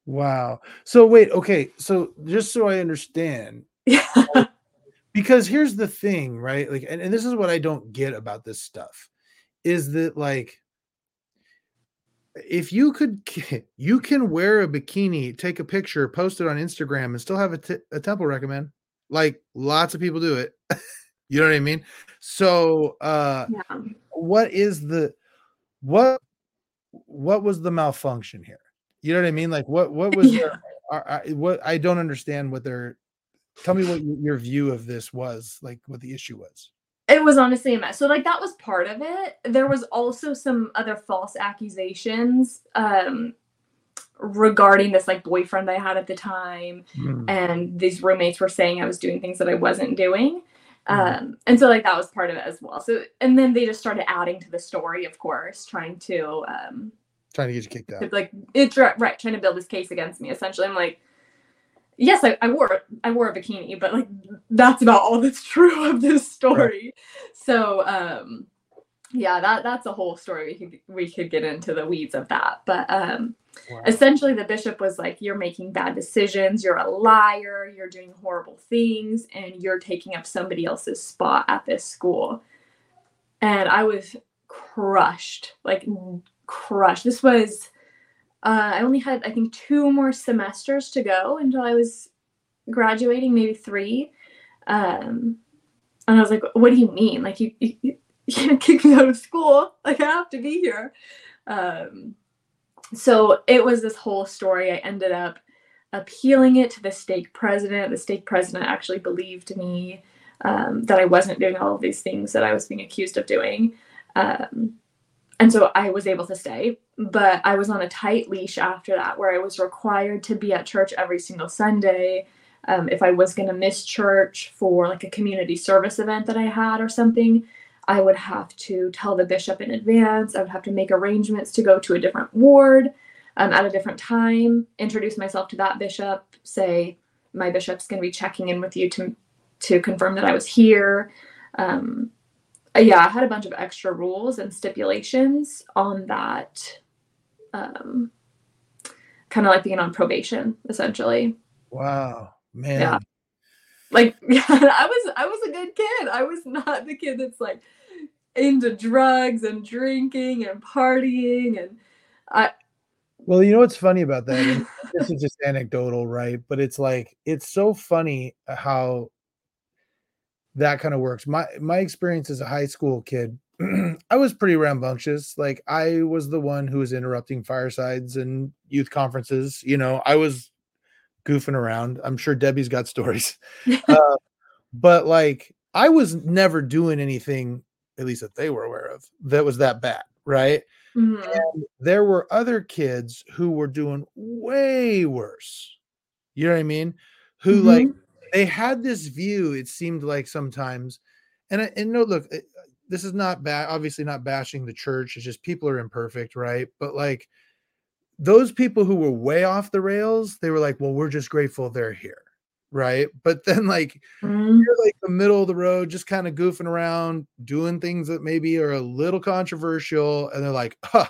Wow. So wait, okay. So just so I understand. Yeah. because here's the thing, right? Like, and, and this is what I don't get about this stuff is that like if you could you can wear a bikini, take a picture, post it on Instagram, and still have a, t- a temple recommend. Like lots of people do it. you know what I mean? So uh yeah. what is the what what was the malfunction here? You know what I mean? Like what what was yeah. their, I, what I don't understand what their tell me what your view of this was, like what the issue was. It was honestly a mess. So like that was part of it. There was also some other false accusations um regarding this like boyfriend I had at the time mm. and these roommates were saying I was doing things that I wasn't doing. Mm. Um, and so like that was part of it as well. So and then they just started adding to the story, of course, trying to um trying to get you kicked out. Like it's right, right, trying to build this case against me. Essentially, I'm like, yes, I, I wore I wore a bikini, but like that's about all that's true of this story. Right. So um yeah, that that's a whole story. We could we could get into the weeds of that. But um wow. essentially the bishop was like, You're making bad decisions, you're a liar, you're doing horrible things, and you're taking up somebody else's spot at this school. And I was crushed, like crushed. This was uh, I only had I think two more semesters to go until I was graduating, maybe three. Um, and I was like, "What do you mean? Like you, you, you can't kick me out of school? Like I have to be here." Um, so it was this whole story. I ended up appealing it to the stake president. The stake president actually believed me um, that I wasn't doing all of these things that I was being accused of doing. Um, and so I was able to stay, but I was on a tight leash after that where I was required to be at church every single Sunday. Um, if I was going to miss church for like a community service event that I had or something, I would have to tell the bishop in advance. I would have to make arrangements to go to a different ward um, at a different time, introduce myself to that bishop, say, my bishop's going to be checking in with you to, to confirm that I was here. Um, yeah, I had a bunch of extra rules and stipulations on that. Um, kind of like being on probation, essentially. Wow, man. Yeah. Like, yeah, I was I was a good kid. I was not the kid that's like into drugs and drinking and partying and I well, you know what's funny about that? this is just anecdotal, right? But it's like it's so funny how that kind of works. My my experience as a high school kid, I was pretty rambunctious. Like I was the one who was interrupting firesides and youth conferences. You know, I was goofing around. I'm sure Debbie's got stories. uh, but like I was never doing anything, at least that they were aware of, that was that bad, right? Mhm. And there were other kids who were doing way worse. You know what I mean? Who like Mhm. They had this view, it seemed like sometimes, and I, and no, look, this is not bad, obviously not bashing the church. It's just people are imperfect, right? But like those people who were way off the rails, they were like, well, we're just grateful they're here, right? But then like Mhm. you're like the middle of the road, just kind of goofing around, doing things that maybe are a little controversial, and they're like, huh,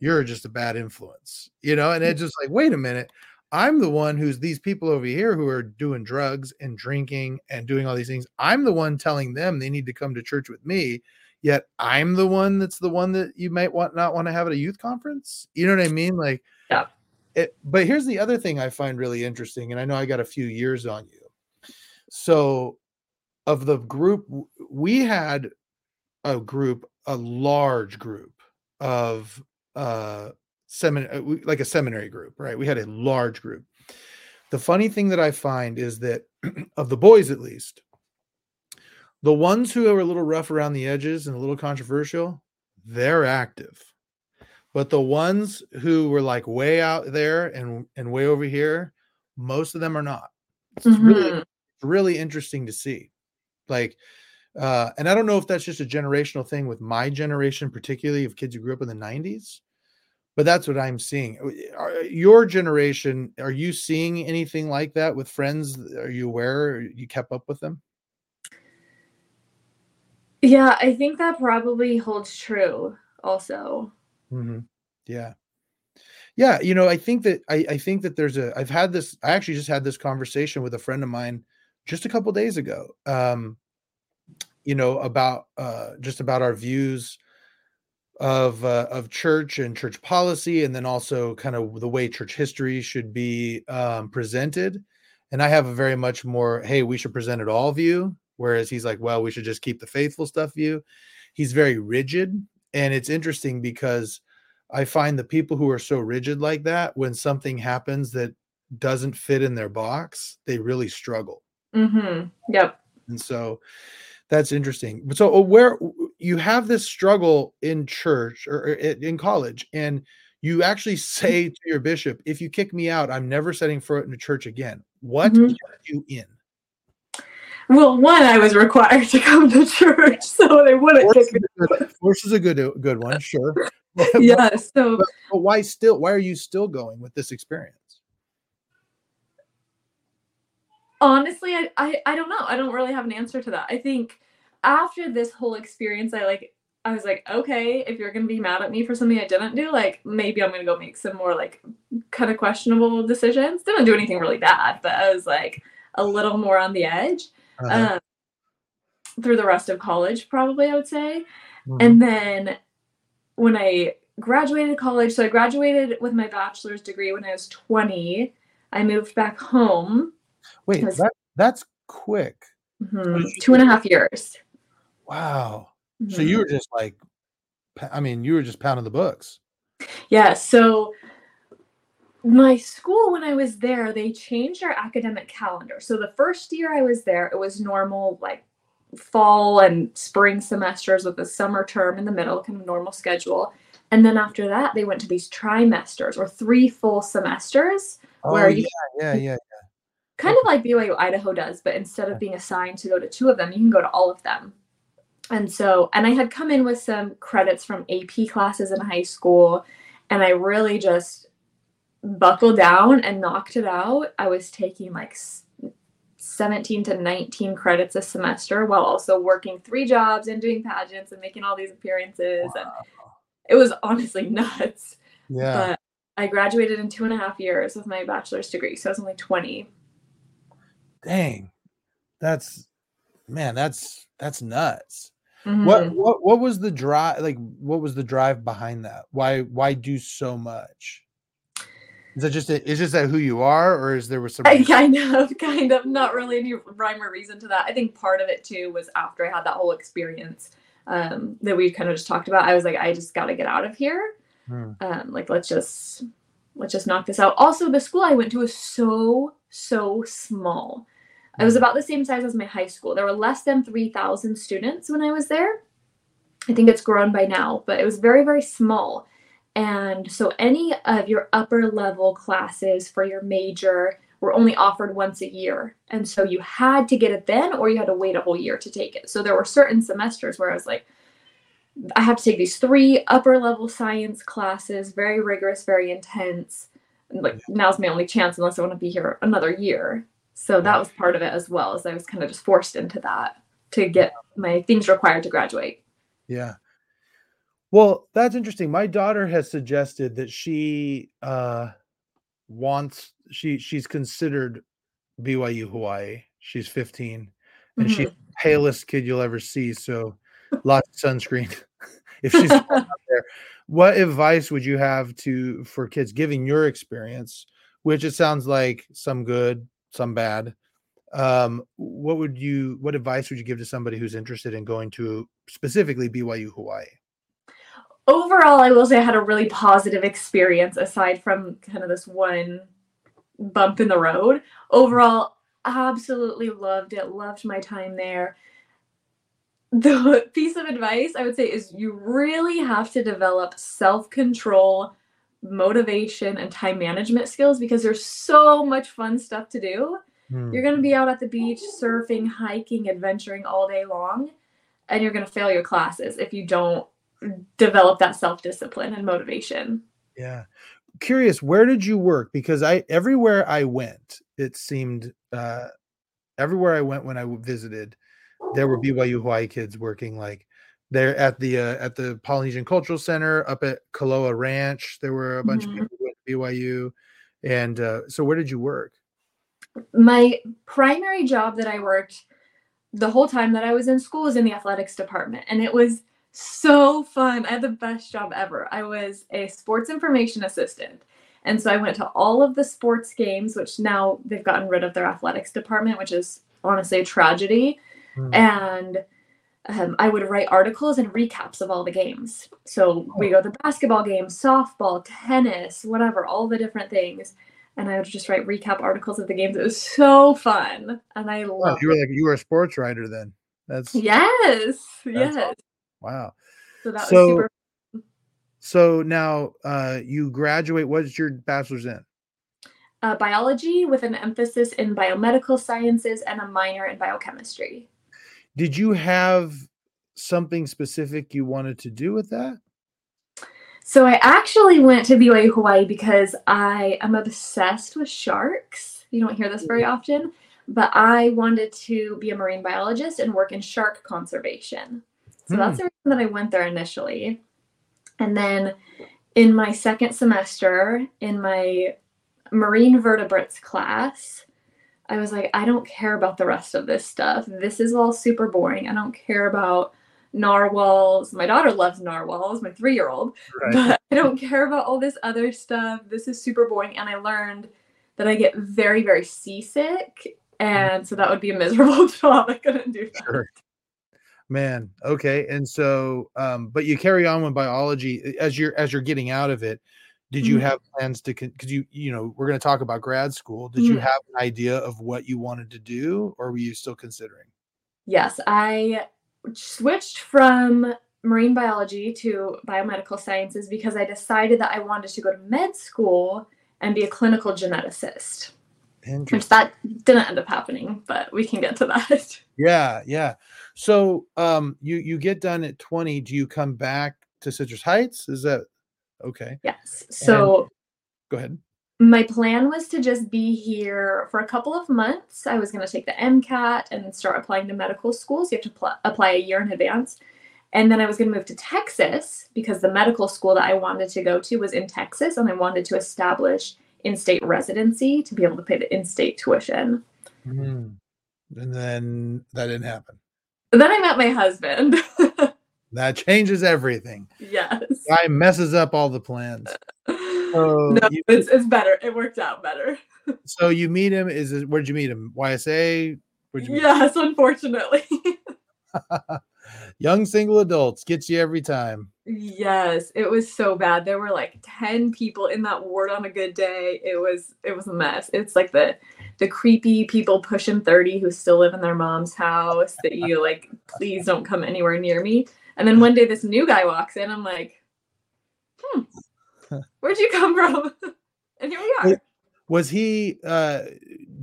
you're just a bad influence, you know? And it's just like, wait a minute. I'm the one who's these people over here who are doing drugs and drinking and doing all these things. I'm the one telling them they need to come to church with me. Yet I'm the one that's the one that you might want not want to have at a youth conference. You know what I mean? Like, Yeah. It, but here's the other thing I find really interesting, and I know I got a few years on you. So, of the group, we had a group, a large group of uh seminary, like a seminary group, right? We had a large group. The funny thing that I find is that of the boys, at least, the ones who are a little rough around the edges and a little controversial, they're active. But the ones who were like way out there and and way over here, most of them are not. It's really Mhm. really interesting to see. Like, uh, and I don't know if that's just a generational thing with my generation, particularly of kids who grew up in the 90s, but that's what I'm seeing. Are, your generation, are you seeing anything like that with friends? Are you aware? You kept up with them? Yeah, I think that probably holds true also. Mhm. Yeah. Yeah, you know, I think that I, I think that there's a I've had this I actually just had this conversation with a friend of mine just a couple days ago. Um, you know, about uh just about our views of uh, of church and church policy and then also kind of the way church history should be um presented. And I have a very much more, hey, we should present it all view, whereas he's like, well, we should just keep the faithful stuff view. He's very rigid. And it's interesting because I find the people who are so rigid like that, when something happens that doesn't fit in their box, they really struggle. Mhm. Yep. And so that's interesting. But So, uh, where you have this struggle in church or, or in college, and you actually say to your bishop, "If you kick me out, I'm never setting foot in a church again." What Mhm. kept you in? Well, one, I was required to come to church, so they wouldn't Force kick me. good, force is a good good one, sure. But, but- Yeah, so but, but why still? Why are you still going with this experience? honestly I, I i don't know i don't really have an answer to that i think after this whole experience i like i was like okay if you're gonna be mad at me for something i didn't do like maybe i'm gonna go make some more like kind of questionable decisions didn't do anything really bad but i was like a little more on the edge Uh-huh. um, through the rest of college probably i would say Mhm. and then when I graduated college, so I graduated with my bachelor's degree when I was 20. I moved back home. Wait, was- that, that's quick. Mhm, you Two and a half years. Wow. So Mhm. you were just like, I mean, you were just pounding the books. Yeah, so my school, when I was there, they changed our academic calendar. So the first year I was there, it was normal, like fall and spring semesters with a summer term in the middle, kind of normal schedule. And then after that, they went to these trimesters or three full semesters, Where oh, you- yeah, yeah, yeah. kind of like BYU Idaho does, but instead of being assigned to go to two of them, you can go to all of them. And so, and I had come in with some credits from AP classes in high school, and I really just buckled down and knocked it out. I was taking like 17 to 19 credits a semester while also working three jobs and doing pageants and making all these appearances. And it was honestly nuts. Yeah. But I graduated in two and a half years with my bachelor's degree. So I was only 20. Dang. That's man, that's that's nuts. Mhm. What what what was the drive like what was the drive behind that? Why why do so much? Is that just a, is just that who you are or is there was some I kind of, kind of, not really any rhyme or reason to that. I think part of it too was after I had that whole experience um, that we kind of just talked about. I was like, I just got to get out of here. Hmm. Um, like, let's just let's just knock this out. Also, the school I went to was so so small. It was about the same size as my high school. There were less than 3,000 students when I was there. I think it's grown by now, but it was very, very small. And so any of your upper level classes for your major were only offered once a year. And so you had to get it then or you had to wait a whole year to take it. So there were certain semesters where I was like, I have to take these three upper level science classes, very rigorous, very intense. Like now's my only chance unless I want to be here another year. So that was part of it as well, as I was kind of just forced into that to get my things required to graduate. Yeah. Well, that's interesting. My daughter has suggested that she uh wants she she's considered BYU Hawaii. She's 15 and Mhm. she's the palest kid you'll ever see. So lots of sunscreen if she's out there. What advice would you have to for kids giving your experience, which it sounds like some good, some bad? Um, what would you what advice would you give to somebody who's interested in going to specifically BYU Hawaii? Overall, I will say I had a really positive experience aside from kind of this one bump in the road. Overall, absolutely loved it, loved my time there. The piece of advice I would say is you really have to develop self control, motivation, and time management skills because there's so much fun stuff to do. Hmm. You're going to be out at the beach, surfing, hiking, adventuring all day long, and you're going to fail your classes if you don't develop that self discipline and motivation. Yeah. Curious, where did you work? Because I everywhere I went, it seemed uh everywhere I went when I visited, there were BYU Hawaii kids working like they're at the uh, at the Polynesian Cultural Center up at Kualoa Ranch. There were a bunch Mhm. of people at BYU. And uh, so where did you work? My primary job that I worked the whole time that I was in school was in the athletics department, and it was so fun. I had the best job ever. I was a sports information assistant. And so I went to all of the sports games, which now they've gotten rid of their athletics department, which is honestly a tragedy. Hmm. and um, I would write articles and recaps of all the games. So we go to basketball game, softball, tennis, whatever, all the different things. And I would just write recap articles of the games. It was so fun. And I Wow, loved you were like you were a sports writer then. That's Yes. That's Yes. wow. So that So- was super So now uh you graduate. What's your bachelor's in? uh, biology with an emphasis in biomedical sciences and a minor in biochemistry. Did you have something specific you wanted to do with that? So I actually went to BYU Hawaii because I am obsessed with sharks. You don't hear this very mm-hmm. often, but I wanted to be a marine biologist and work in shark conservation. So that's hmm. the reason that I went there initially. And then in my second semester in my marine vertebrates class, I was like, I don't care about the rest of this stuff. This is all super boring. I don't care about narwhals. My daughter loves narwhals, my three year old but I don't care about all this other stuff. This is super boring. And I learned that I get very, very seasick. And so that would be a miserable job. I couldn't do that. Sure. Man, okay. And so um but you carry on with biology as you're as you're getting out of it. Did you Mhm. have plans to cuz you you know, we're going to talk about grad school. Did you Mhm. have an idea of what you wanted to do or were you still considering? Yes, I switched from marine biology to biomedical sciences because I decided that I wanted to go to med school and be a clinical geneticist, which that didn't end up happening, but we can get to that. Yeah, yeah. So um you you get done at 20, do you come back to Citrus Heights? Is that okay? Yes. So Go ahead. my plan was to just be here for a couple of months. I was going to take the MCAT and start applying to medical schools. You have to pl- apply a year in advance. And then I was going to move to Texas because the medical school that I wanted to go to was in Texas and I wanted to establish in state residency to be able to pay the in state tuition. Mm. And then that didn't happen. And then I met my husband. That changes everything. yes. Guy messes up all the plans. So no, you- it's, it's better. It worked out better. So you meet him. Is it where'd you meet him? YSA? Where'd you Yes, unfortunately. Young single adults gets you every time. Yes, it was so bad. There were like 10 people in that ward on a good day. It was it was a mess. It's like the the creepy people pushing 30 who still live in their mom's house that you like please don't come anywhere near me and then one day this new guy walks in i'm like hmm where'd you come from and here we are was he uh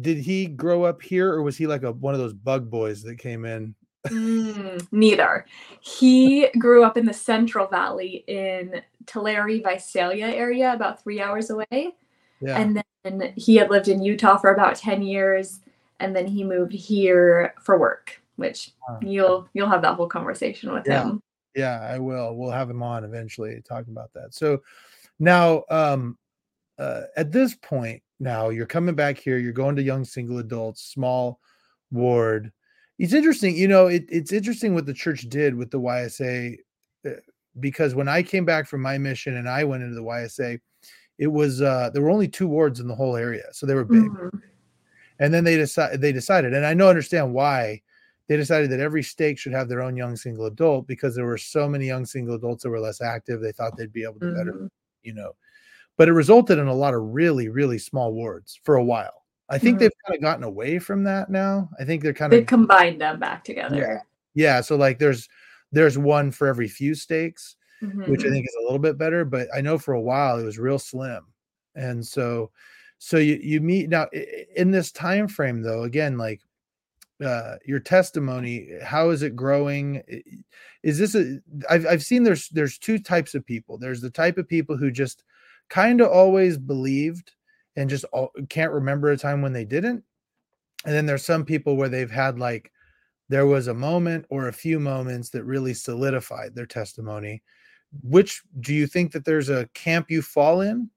did he grow up here or was he like a one of those bug boys that came in Mm, neither. He grew up in the Central Valley in Tulare, Visalia area, about three hours away. Yeah. And then he had lived in Utah for about 10 years. And then he moved here for work, which you'll you'll have that whole conversation with yeah. him. Yeah, I will. We'll have him on eventually to talk about that. So now um uh, at this point now you're coming back here, you're going to young single adults, small ward it's interesting, you know, it, it's interesting what the church did with the YSA uh, because when I came back from my mission and I went into the YSA, it was uh there were only two wards in the whole area, so they were big. Mm-hmm. And then they decided they decided, and I know understand why they decided that every stake should have their own young single adult because there were so many young single adults that were less active. They thought they'd be able to mm-hmm. better, you know. But it resulted in a lot of really, really small wards for a while. I think mm-hmm. they've kind of gotten away from that now. I think they're kind they of combined them back together. Yeah. Yeah. So like there's there's one for every few stakes, mm-hmm. which I mm-hmm. think is a little bit better. But I know for a while it was real slim. And so so you you meet now in this time frame though, again, like uh your testimony, how is it growing? Is this a I've I've seen there's there's two types of people. There's the type of people who just kind of always believed and just all, can't remember a time when they didn't. And then there's some people where they've had like there was a moment or a few moments that really solidified their testimony. Which do you think that there's a camp you fall in?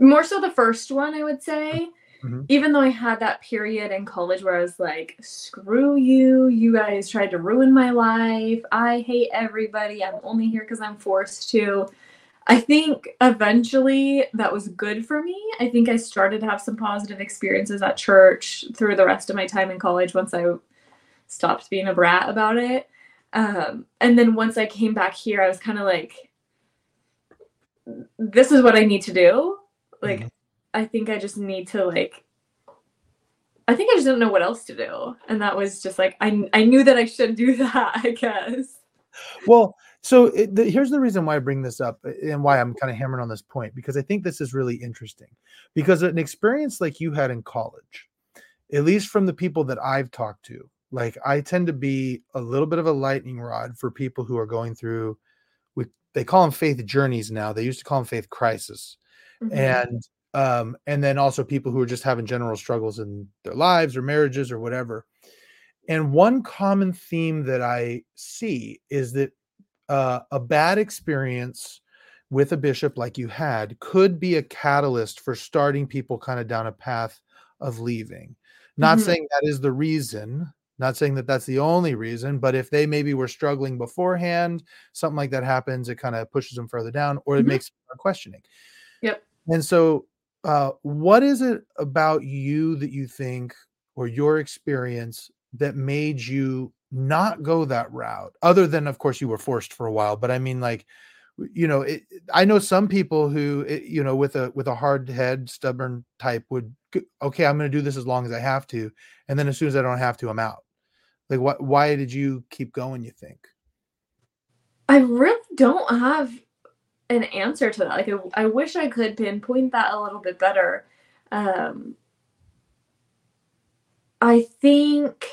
More so the first one, I would say. Mm-hmm. Even though I had that period in college where I was like, screw you, you guys tried to ruin my life. I hate everybody. I'm only here because I'm forced to. I think eventually that was good for me. I think I started to have some positive experiences at church through the rest of my time in college once I stopped being a brat about it. Um, and then once I came back here, I was kind of like, this is what I need to do. Like, mm-hmm. I think I just need to like I think I just didn't know what else to do. And that was just like I I knew that I should do that, I guess. Well, so it, the, here's the reason why I bring this up uh, and why I'm kind of hammering on this point because I think this is really interesting. Because an experience like you had in college, at least from the people that I've talked to, like I tend to be a little bit of a lightning rod for people who are going through with they call them faith journeys now. They used to call them faith crisis. Mm-hmm. And um, and then also people who are just having general struggles in their lives or marriages or whatever. And one common theme that I see is that uh, a bad experience with a bishop like you had could be a catalyst for starting people kind of down a path of leaving. Not mm-hmm. saying that is the reason, not saying that that's the only reason, but if they maybe were struggling beforehand, something like that happens, it kind of pushes them further down or it mm-hmm. makes them questioning. Yep. And so, uh, what is it about you that you think or your experience that made you not go that route? Other than of course you were forced for a while but i mean like you know it, i know some people who it, you know with a with a hard head stubborn type would okay i'm going to do this as long as i have to and then as soon as i don't have to i'm out. Like what why did you keep going you think? I really don't have an answer to that. Like i, I wish i could pinpoint that a little bit better. Um i think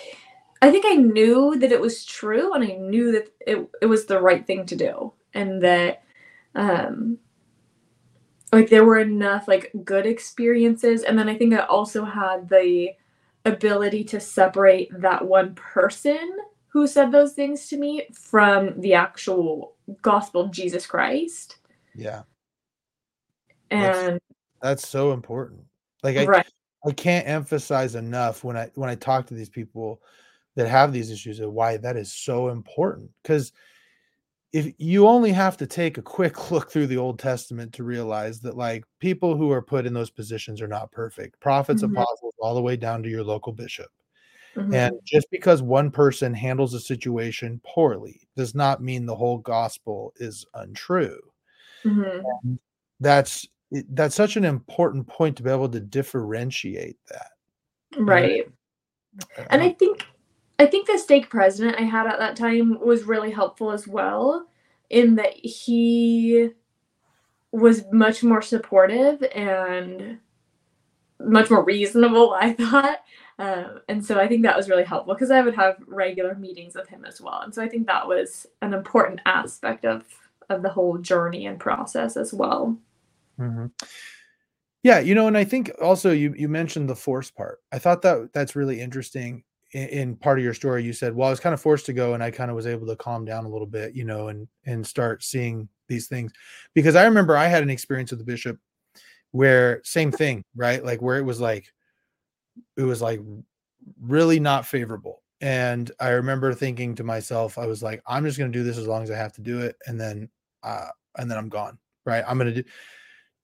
I think I knew that it was true and I knew that it, it was the right thing to do and that um like there were enough like good experiences. And then I think I also had the ability to separate that one person who said those things to me from the actual gospel of Jesus Christ. Yeah. And that's, that's so important. Like I right. I can't emphasize enough when I when I talk to these people that have these issues of why that is so important because if you only have to take a quick look through the old testament to realize that like people who are put in those positions are not perfect prophets mm-hmm. apostles all the way down to your local bishop mm-hmm. and just because one person handles a situation poorly does not mean the whole gospel is untrue mm-hmm. that's that's such an important point to be able to differentiate that Right. And I think I think the stake president I had at that time was really helpful as well in that he was much more supportive and much more reasonable, I thought. Um, and so I think that was really helpful because I would have regular meetings with him as well. And so I think that was an important aspect of of the whole journey and process as well. Mm-hmm. Yeah, you know, and I think also you you mentioned the force part. I thought that that's really interesting. In, in part of your story, you said, "Well, I was kind of forced to go, and I kind of was able to calm down a little bit, you know, and and start seeing these things." Because I remember I had an experience with the bishop where same thing, right? Like where it was like it was like really not favorable. And I remember thinking to myself, I was like, I'm just going to do this as long as I have to do it. And then, uh, and then I'm gone. Right. I'm going to do.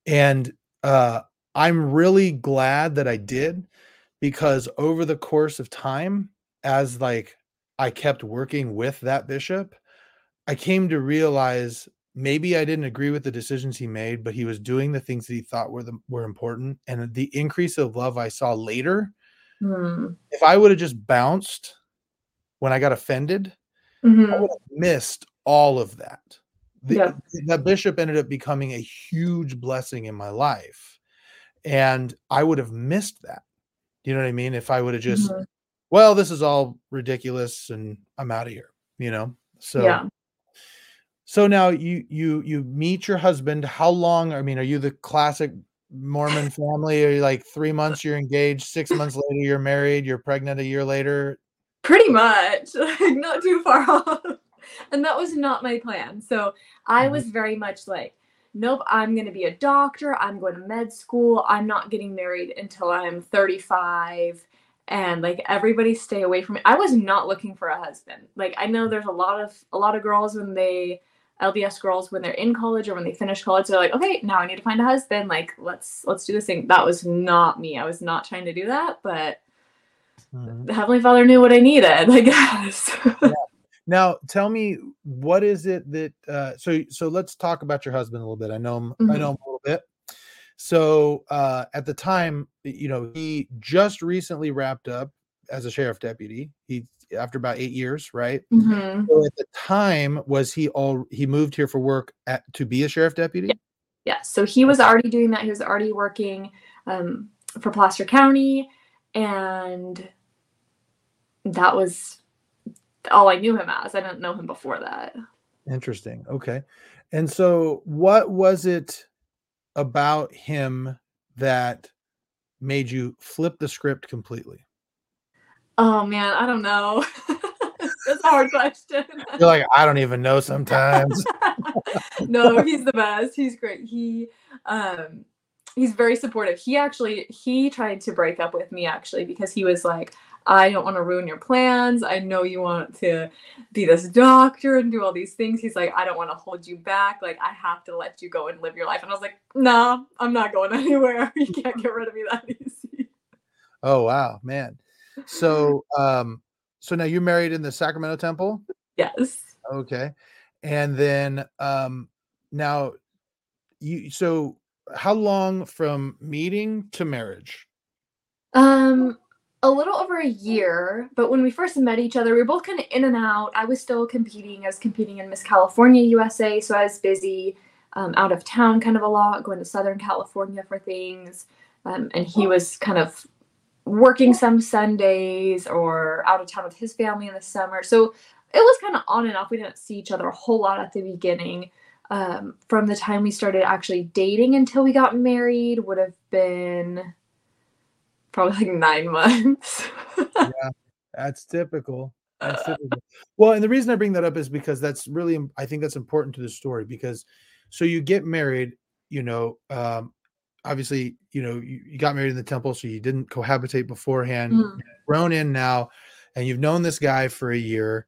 And, uh, I'm really glad that I did because over the course of time, as like I kept working with that bishop, I came to realize maybe I didn't agree with the decisions he made, but he was doing the things that he thought were the, were important. And the increase of love I saw later, mm. if I would have just bounced when I got offended, mm-hmm. I would have missed all of that. The, yeah. That bishop ended up becoming a huge blessing in my life. And I would have missed that. You know what I mean? If I would have just, mm-hmm. well, this is all ridiculous and I'm out of here, you know? So, yeah so now you you you meet your husband. How long? I mean, are you the classic Mormon family? Are you like three months you're engaged, six months later you're married, you're pregnant a year later? Pretty much, like not too far off. And that was not my plan. So I mm-hmm. was very much like, nope, I'm going to be a doctor. I'm going to med school. I'm not getting married until I'm 35 and like everybody stay away from me. I was not looking for a husband. Like I know there's a lot of a lot of girls when they LDS girls when they're in college or when they finish college, they're like, okay, now I need to find a husband. Like, let's let's do this thing. That was not me. I was not trying to do that, but mm-hmm. the Heavenly Father knew what I needed, I guess. yeah. Now, tell me, what is it that? Uh, so, so let's talk about your husband a little bit. I know him. Mm-hmm. I know him a little bit. So, uh, at the time, you know, he just recently wrapped up as a sheriff deputy. He after about eight years, right? Mm-hmm. So at the time, was he all he moved here for work at to be a sheriff deputy? Yeah. yeah. So he was already doing that. He was already working um, for Placer County, and that was all I knew him as. I didn't know him before that. Interesting. Okay. And so, what was it about him that made you flip the script completely? Oh man, I don't know. That's a hard question. You're like, I don't even know sometimes. no, he's the best. He's great. He um he's very supportive. He actually he tried to break up with me actually because he was like, I don't want to ruin your plans. I know you want to be this doctor and do all these things. He's like, I don't want to hold you back. Like, I have to let you go and live your life. And I was like, no, nah, I'm not going anywhere. You can't get rid of me that easy. Oh wow, man. So, um, so now you're married in the Sacramento Temple. Yes. Okay, and then um, now you. So, how long from meeting to marriage? Um, a little over a year. But when we first met each other, we were both kind of in and out. I was still competing. I was competing in Miss California USA, so I was busy. Um, out of town kind of a lot, going to Southern California for things. Um, and he was kind of working some Sundays or out of town with his family in the summer. So it was kind of on and off. We didn't see each other a whole lot at the beginning. Um, from the time we started actually dating until we got married would have been probably like nine months. yeah, that's typical. That's typical. Well, and the reason I bring that up is because that's really, I think that's important to the story because so you get married, you know, um, obviously, you know, you, you, got married in the temple, so you didn't cohabitate beforehand. Mm. Grown in now, and you've known this guy for a year,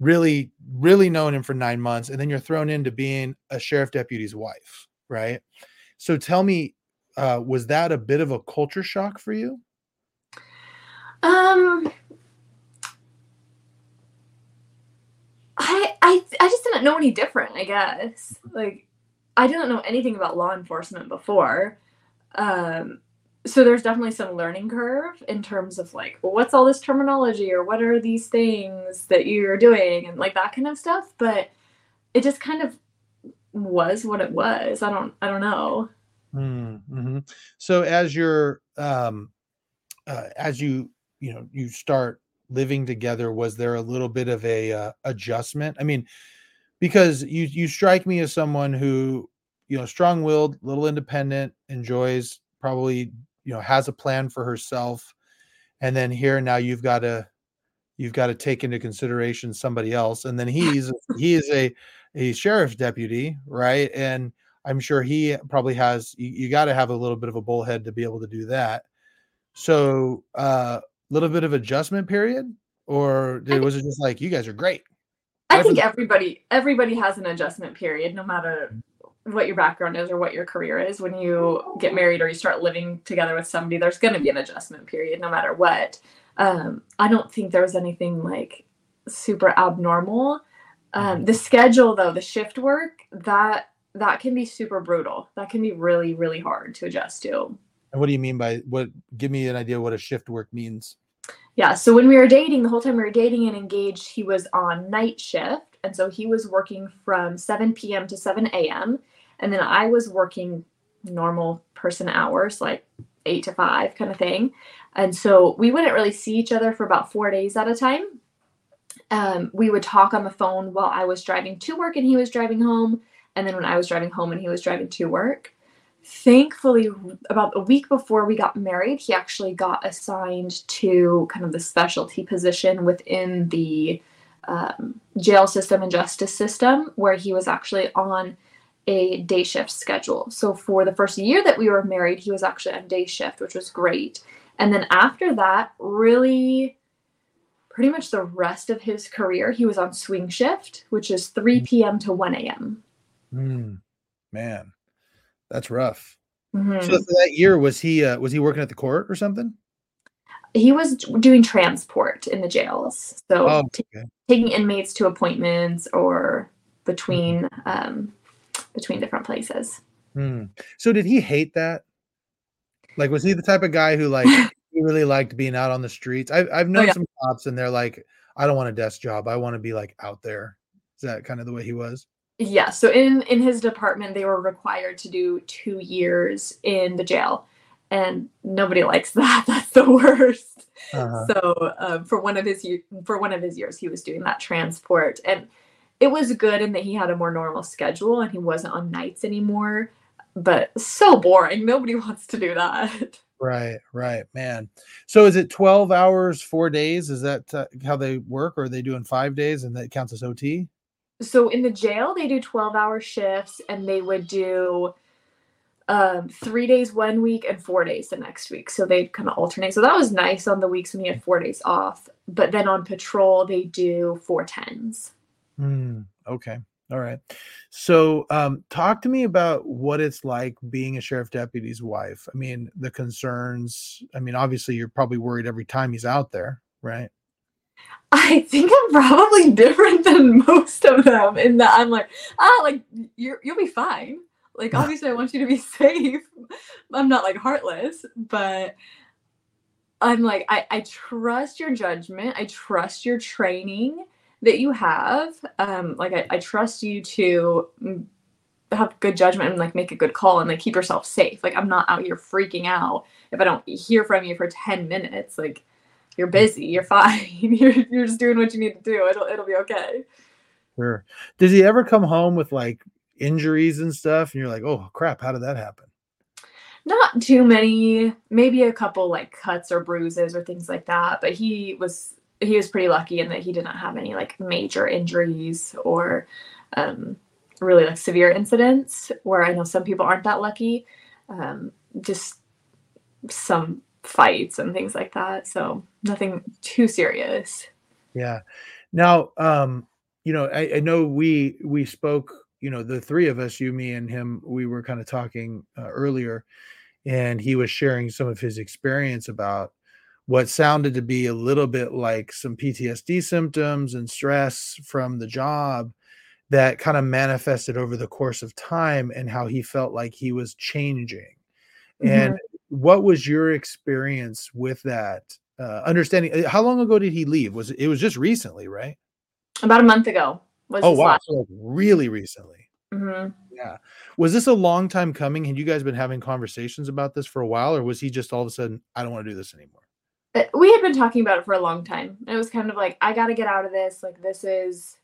really, really known him for nine months, and then you're thrown into being a sheriff deputy's wife, right? So tell me, uh, was that a bit of a culture shock for you? Um, I I I just didn't know any different. I guess like I didn't know anything about law enforcement before. Um, so there's definitely some learning curve in terms of like well, what's all this terminology or what are these things that you're doing and like that kind of stuff but it just kind of was what it was i don't i don't know mm-hmm. so as you're um uh, as you you know you start living together was there a little bit of a uh, adjustment i mean because you you strike me as someone who you know strong-willed little independent enjoys probably you know has a plan for herself and then here now you've got to you've got to take into consideration somebody else and then he's he is a a sheriff's deputy right and i'm sure he probably has you, you got to have a little bit of a bullhead to be able to do that. So a uh, little bit of adjustment period? Or did, was it just like you guys are great. I think everybody everybody has an adjustment period no matter what your background is or what your career is. When you get married or you start living together with somebody there's going to be an adjustment period no matter what. Um, i don't think there was anything like super abnormal. Um, mm-hmm. the schedule though the shift work that that can be super brutal that can be really really hard to adjust to and what do you mean by what give me an idea what a shift work means yeah so when we were dating the whole time we were dating and engaged he was on night shift and so he was working from 7 p.m to 7 a.m and then I was working normal person hours, like eight to five kind of thing. And so we wouldn't really see each other for about four days at a time. Um, we would talk on the phone while I was driving to work and he was driving home. And then when I was driving home and he was driving to work. Thankfully, about a week before we got married, he actually got assigned to kind of the specialty position within the um, jail system and justice system, where he was actually on a day shift schedule. So for the first year that we were married, he was actually on day shift, which was great. And then after that, really pretty much the rest of his career, he was on swing shift, which is 3 p.m. to 1 a.m. Mm, man, that's rough. Mm-hmm. So for that year, was he uh, was he working at the court or something? He was doing transport in the jails, so oh, okay. t- taking inmates to appointments or between mm-hmm. um, between different places. Hmm. So did he hate that? Like, was he the type of guy who like he really liked being out on the streets? I've I've oh, known oh, yeah. some cops and they're like, I don't want a desk job. I want to be like out there. Is that kind of the way he was? Yeah. So in in his department, they were required to do two years in the jail, and nobody likes that. That's the worst. Uh-huh. So um, for one of his for one of his years, he was doing that transport and it was good in that he had a more normal schedule and he wasn't on nights anymore. But so boring. Nobody wants to do that. Right, right, man. So is it 12 hours, four days? Is that uh, how they work, or are they doing five days and that counts as OT? So in the jail, they do 12 hour shifts and they would do um, three days one week and four days the next week. So they'd kind of alternate. So that was nice on the weeks when you had four days off. But then on patrol, they do four tens. Mm, okay. All right. So, um, talk to me about what it's like being a sheriff deputy's wife. I mean, the concerns. I mean, obviously, you're probably worried every time he's out there, right? I think I'm probably different than most of them in that I'm like, ah, like you you'll be fine. Like, obviously, I want you to be safe. I'm not like heartless, but I'm like, I, I trust your judgment. I trust your training that you have um like I, I trust you to have good judgment and like make a good call and like keep yourself safe like i'm not out here freaking out if i don't hear from you for 10 minutes like you're busy. You're fine. You're, you're just doing what you need to do. It'll it'll be okay. Sure. Does he ever come home with like injuries and stuff and you're like oh crap how did that happen? Not too many. Maybe a couple like cuts or bruises or things like that but he was he was pretty lucky in that he did not have any like major injuries or um, really like severe incidents where I know some people aren't that lucky. Um, just some fights and things like that. So nothing too serious. Yeah. Now, um, you know, I, I know we we spoke. You know, the three of us, you, me, and him, we were kind of talking uh, earlier, and he was sharing some of his experience about what sounded to be a little bit like some PTSD symptoms and stress from the job that kind of manifested over the course of time and how he felt like he was changing. Mm-hmm. And what was your experience with that? Uh, understanding uh, how long ago did he leave? Was it, it was just recently, right? About a month ago. Was Oh wow, so really recently. Mhm. Yeah. Was this a long time coming? Had you guys been having conversations about this for a while, or was he just all of a sudden, I don't want to do this anymore? Uh, we had been talking about it for a long time. It was kind of like I got to get out of this. Like this is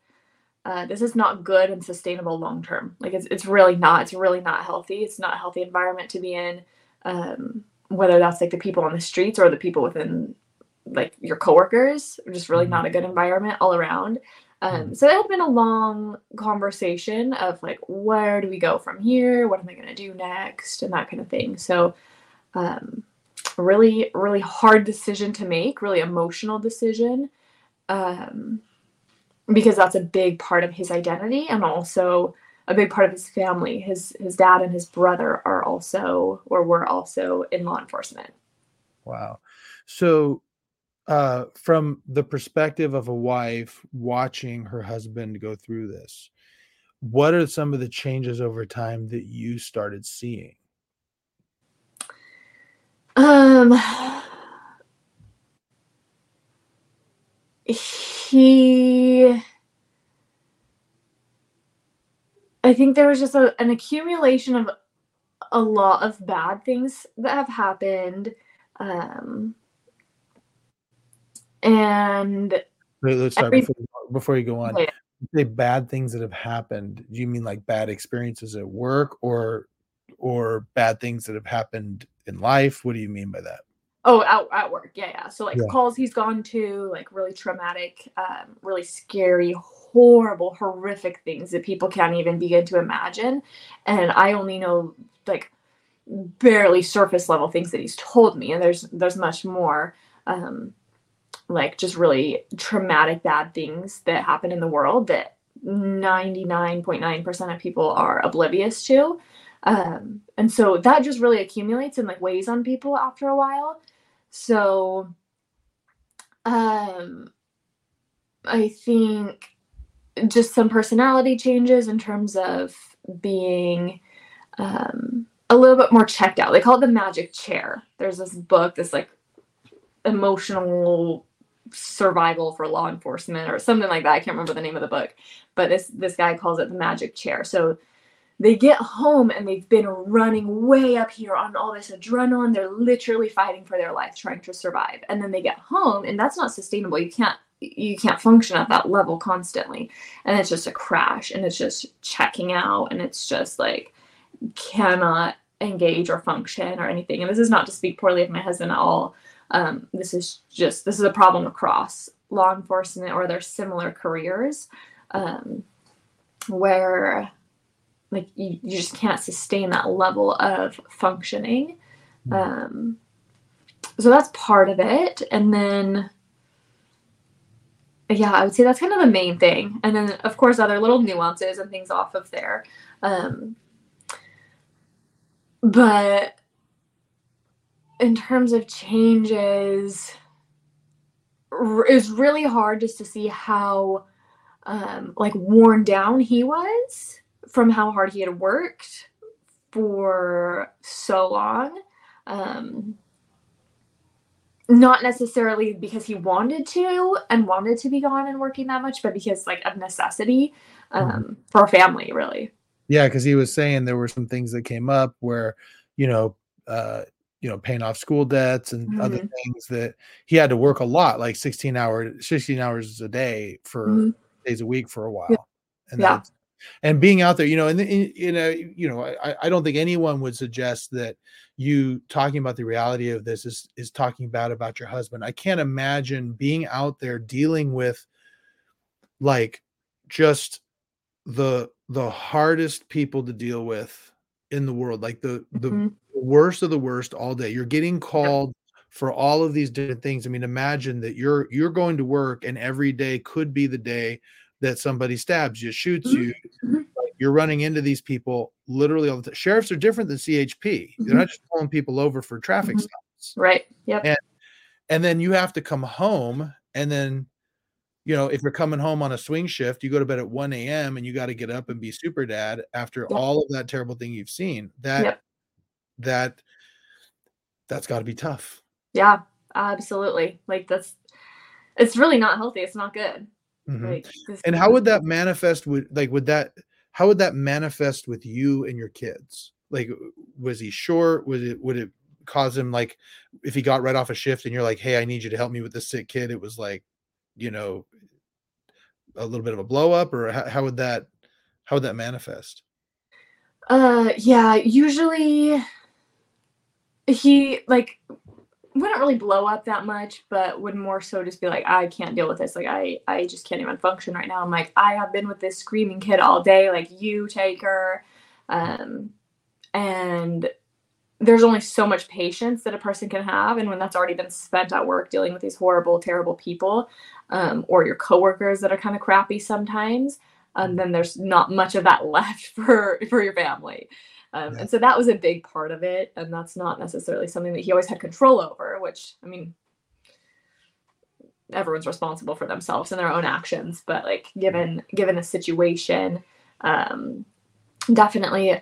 uh, this is not good and sustainable long term. Like it's it's really not. It's really not healthy. It's not a healthy environment to be in. Um, whether that's like the people on the streets or the people within like your coworkers, just really Mhm. not a good environment all around. Um, so it had been a long conversation of like, where do we go from here? What am I going to do next? And that kind of thing. So, um, really, really hard decision to make, really emotional decision. Um, because that's a big part of his identity and also a big part of his family. His his dad and his brother are also or were also in law enforcement. Wow. So, uh, from the perspective of a wife watching her husband go through this, what are some of the changes over time that you started seeing? Um he I think there was just a, an accumulation of a lot of bad things that have happened. Um and Wait, let's start Every- before, before you go on. You say bad things that have happened. Do you mean like bad experiences at work, or or bad things that have happened in life? What do you mean by that? Oh, at, at work. Yeah, yeah. So like Yeah. calls he's gone to, like really traumatic, um, really scary, horrible, horrific things that people can't even begin to imagine. And I only know like barely surface level things that he's told me, and there's there's much more. Um, like just really traumatic bad things that happen in the world that 99.9% of people are oblivious to um, and so that just really accumulates and like weighs on people after a while so um i think just some personality changes in terms of being um a little bit more checked out they call it the magic chair there's this book this like emotional survival for law enforcement or something like that i can't remember the name of the book but this this guy calls it the magic chair so they get home and they've been running way up here on all this adrenaline. They're literally fighting for their life, trying to survive. And then they get home, and that's not sustainable. You can't you can't function at that level constantly. And it's just a crash and it's just checking out and it's just like cannot engage or function or anything. And this is not to speak poorly of my husband at all. Um, this is just this is a problem across law enforcement or their similar careers. Um, where like you, you just can't sustain that level of functioning Mm. um so that's part of it and then yeah i would say that's kind of the main thing and then of course other little nuances and things off of there um but in terms of changes it's really hard just to see how um like worn down he was from how hard he had worked for so long. Um, not necessarily because he wanted to and wanted to be gone and working that much, but because like of necessity um, for a family, really. Yeah, because he was saying there were some things that came up where, you know, uh, you know, paying off school debts and other Mhm. things that he had to work a lot, like 16 hours, 16 hours a day for Mhm. days a week for a while. And Yeah. and being out there, you know, and you know, you know, I, I don't think anyone would suggest that you talking about the reality of this is is talking bad about your husband. I can't imagine being out there dealing with like just the the hardest people to deal with in the world, like the the Mhm. worst of the worst all day. You're getting called for all of these different things. I mean, imagine that you're you're going to work and every day could be the day that somebody stabs you, shoots Mhm. you. Mhm. You're running into these people literally all the time. Sheriffs are different than CHP. They're Mhm. not just pulling people over for traffic Mhm. stops. Right. Yep. And- And then you have to come home and then you know, if you're coming home on a swing shift, you go to bed at 1 a.m. and you got to get up and be super dad after Yep. all of that terrible thing you've seen. That Yep. that that's got to be tough. Yeah, absolutely. Like that's it's really not healthy. It's not good. Mhm. Like And how would that manifest with like would that how would that manifest with you and your kids? Like was he short? Was it would it cause him like if he got right off a shift and you're like, hey, I need you to help me with this sick kid, it was like, you know, a little bit of a blow up, or how, how would that how would that manifest? Uh yeah, usually he like wouldn't really blow up that much, but would more so just be like, I can't deal with this. Like I I just can't even function right now. I'm like, I have been with this screaming kid all day. Like you take her. Um and there's only so much patience that a person can have and when that's already been spent at work dealing with these horrible terrible people um, or your coworkers that are kind of crappy sometimes um, then there's not much of that left for for your family um, Yeah. and so that was a big part of it and that's not necessarily something that he always had control over which i mean everyone's responsible for themselves and their own actions but like given given the situation um definitely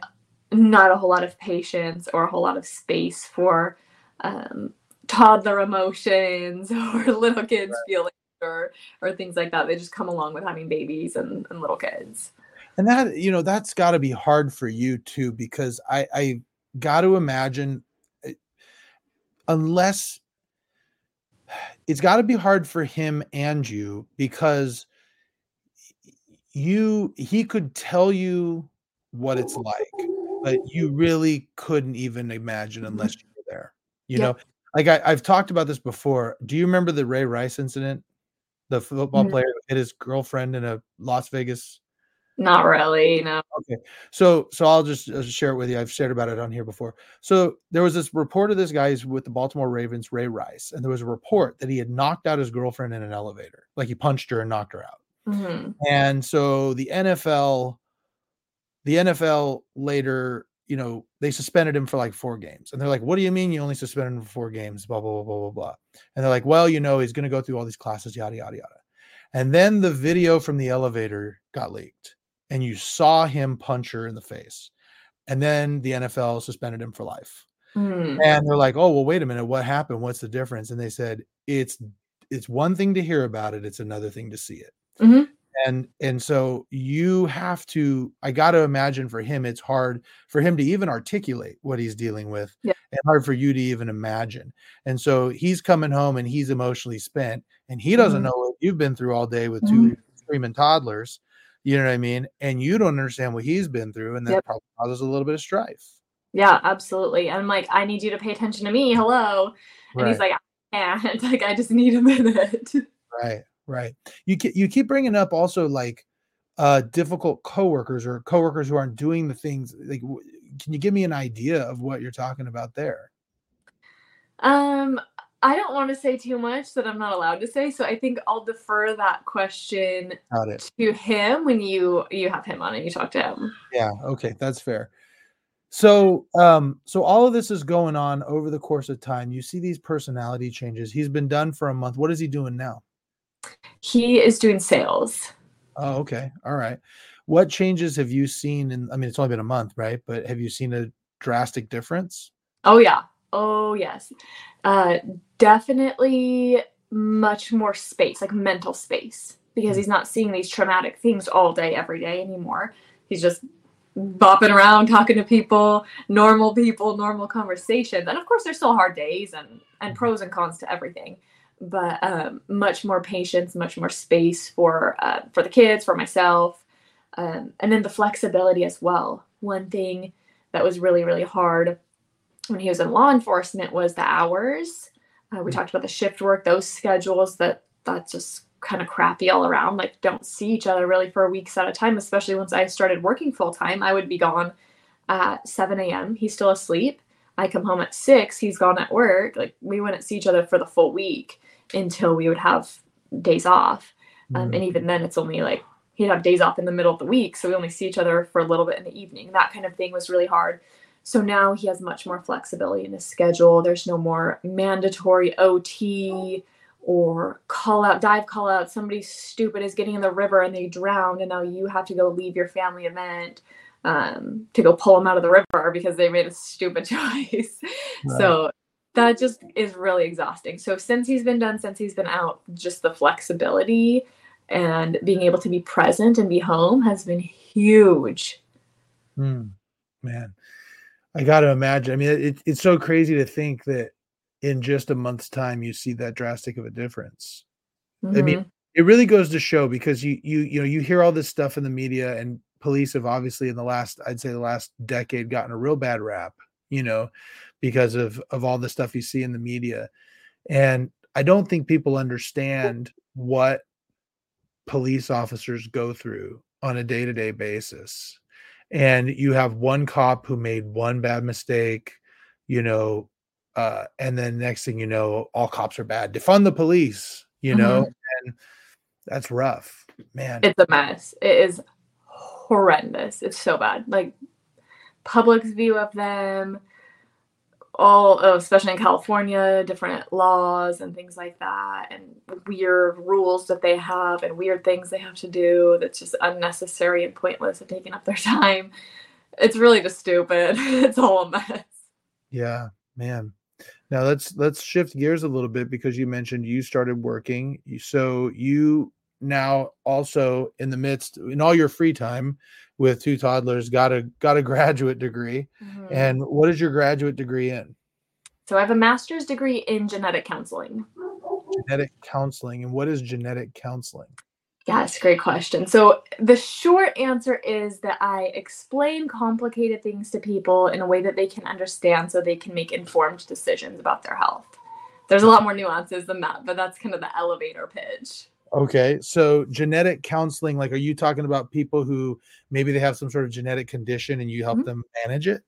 not a whole lot of patience or a whole lot of space for um toddler emotions or little kids feelings or or things like that. They just come along with having babies and, and little kids And that you know that's got to be hard for you too because I I got to imagine eh, unless it's got to be hard for him and you because you he could tell you what it's like but you really couldn't even imagine unless you were there you Yeah. know like I, i've talked about this before do you remember the ray rice incident the football Mhm. player hit his girlfriend in a las vegas not really no Okay. So so I'll just uh, share it with you. I've shared about it on here before. So there was this report of this guy's with the Baltimore Ravens, Ray Rice, and there was a report that he had knocked out his girlfriend in an elevator. Like he punched her and knocked her out. Mhm. And so the NFL the NFL later, you know, they suspended him for like four games. And they're like, "What do you mean you only suspended him for four games?" blah blah blah blah blah blah. And they're like, "Well, you know, he's going to go through all these classes yada yada yada." And then the video from the elevator got leaked and you saw him punch her in the face. And then the NFL suspended him for life. Mhm. And they're like, "Oh, well, wait a minute. What happened? What's the difference?" And they said, "It's it's one thing to hear about it, it's another thing to see it." Mhm. And and so you have to I got to imagine for him it's hard for him to even articulate what he's dealing with Yeah. and hard for you to even imagine. And so he's coming home and he's emotionally spent and he doesn't Mhm. know what you've been through all day with Mhm. two screaming toddlers. You know what I mean? And you don't understand what he's been through and that Yep. probably causes a little bit of strife. yeah absolutely and i'm like i need you to pay attention to me hello and he's like i can't like i just need a minute Right, right. You ke- you keep bringing up also like uh difficult coworkers or coworkers who aren't doing the things like w- can you give me an idea of what you're talking about there? Um, I don't want to say too much that I'm not allowed to say, so I think I'll defer that question to him when you you have him on and you talk to him. Yeah, okay, that's fair. So, um so all of this is going on over the course of time. You see these personality changes. He's been done for a month. What is he doing now? He is doing sales. Oh, okay. All right. What changes have you seen in I mean it's only been a month, right? But have you seen a drastic difference? Oh yeah. Oh yes. Uh definitely much more space, like mental space, because he's not seeing these traumatic things all day every day anymore. He's just bopping around talking to people, normal people, normal conversations. And of course there's still hard days and and pros and cons to everything. But um, much more patience, much more space for uh, for the kids, for myself, um, and then the flexibility as well. One thing that was really really hard when he was in law enforcement was the hours. Uh, we Mm. talked about the shift work, those schedules that that's just kind of crappy all around. Like don't see each other really for weeks at a time. Especially once I started working full time, I would be gone at 7 a.m. He's still asleep. I come home at six. He's gone at work. Like we wouldn't see each other for the full week until we would have days off. Um, Mm. and even then, it's only like he'd have days off in the middle of the week. So we only see each other for a little bit in the evening. That kind of thing was really hard. So now he has much more flexibility in his schedule. There's no more mandatory OT or call out, dive call out. Somebody stupid is getting in the river and they drowned, and now you have to go leave your family event um, to go pull them out of the river because they made a stupid choice. So that just is really exhausting. So since he's been done, since he's been out, just the flexibility and being able to be present and be home has been huge. Mm, man, I got to imagine. I mean, it, it's so crazy to think that in just a month's time you see that drastic of a difference. Mm-hmm. I mean, mm-hmm. it really goes to show because you you you know you hear all this stuff in the media and police have obviously in the last I'd say the last decade gotten a real bad rap, you know, because of of all the stuff you see in the media. And I don't think people understand what police officers go through on a day-to-day basis. And you have one cop who made one bad mistake, you know, uh, and then next thing you know, all cops are bad. Defund the police, you mm-hmm. know, and that's rough, man. It's a mess. It is horrendous. It's so bad. Like public's view of them, all oh, especially in California, different laws and things like that, and weird rules that they have and weird things they have to do that's just unnecessary and pointless and taking up their time. It's really just stupid. it's all a mess. Yeah, man. Now let's let's shift gears a little bit because you mentioned you started working. So you now also in the midst in all your free time with two toddlers got a got a graduate degree. Mm-hmm. And what is your graduate degree in? So I have a master's degree in genetic counseling. Genetic counseling. And what is genetic counseling? Yes, great question. So the short answer is that I explain complicated things to people in a way that they can understand so they can make informed decisions about their health. There's a lot more nuances than that, but that's kind of the elevator pitch. Okay. So genetic counseling, like are you talking about people who maybe they have some sort of genetic condition and you help mm-hmm. them manage it?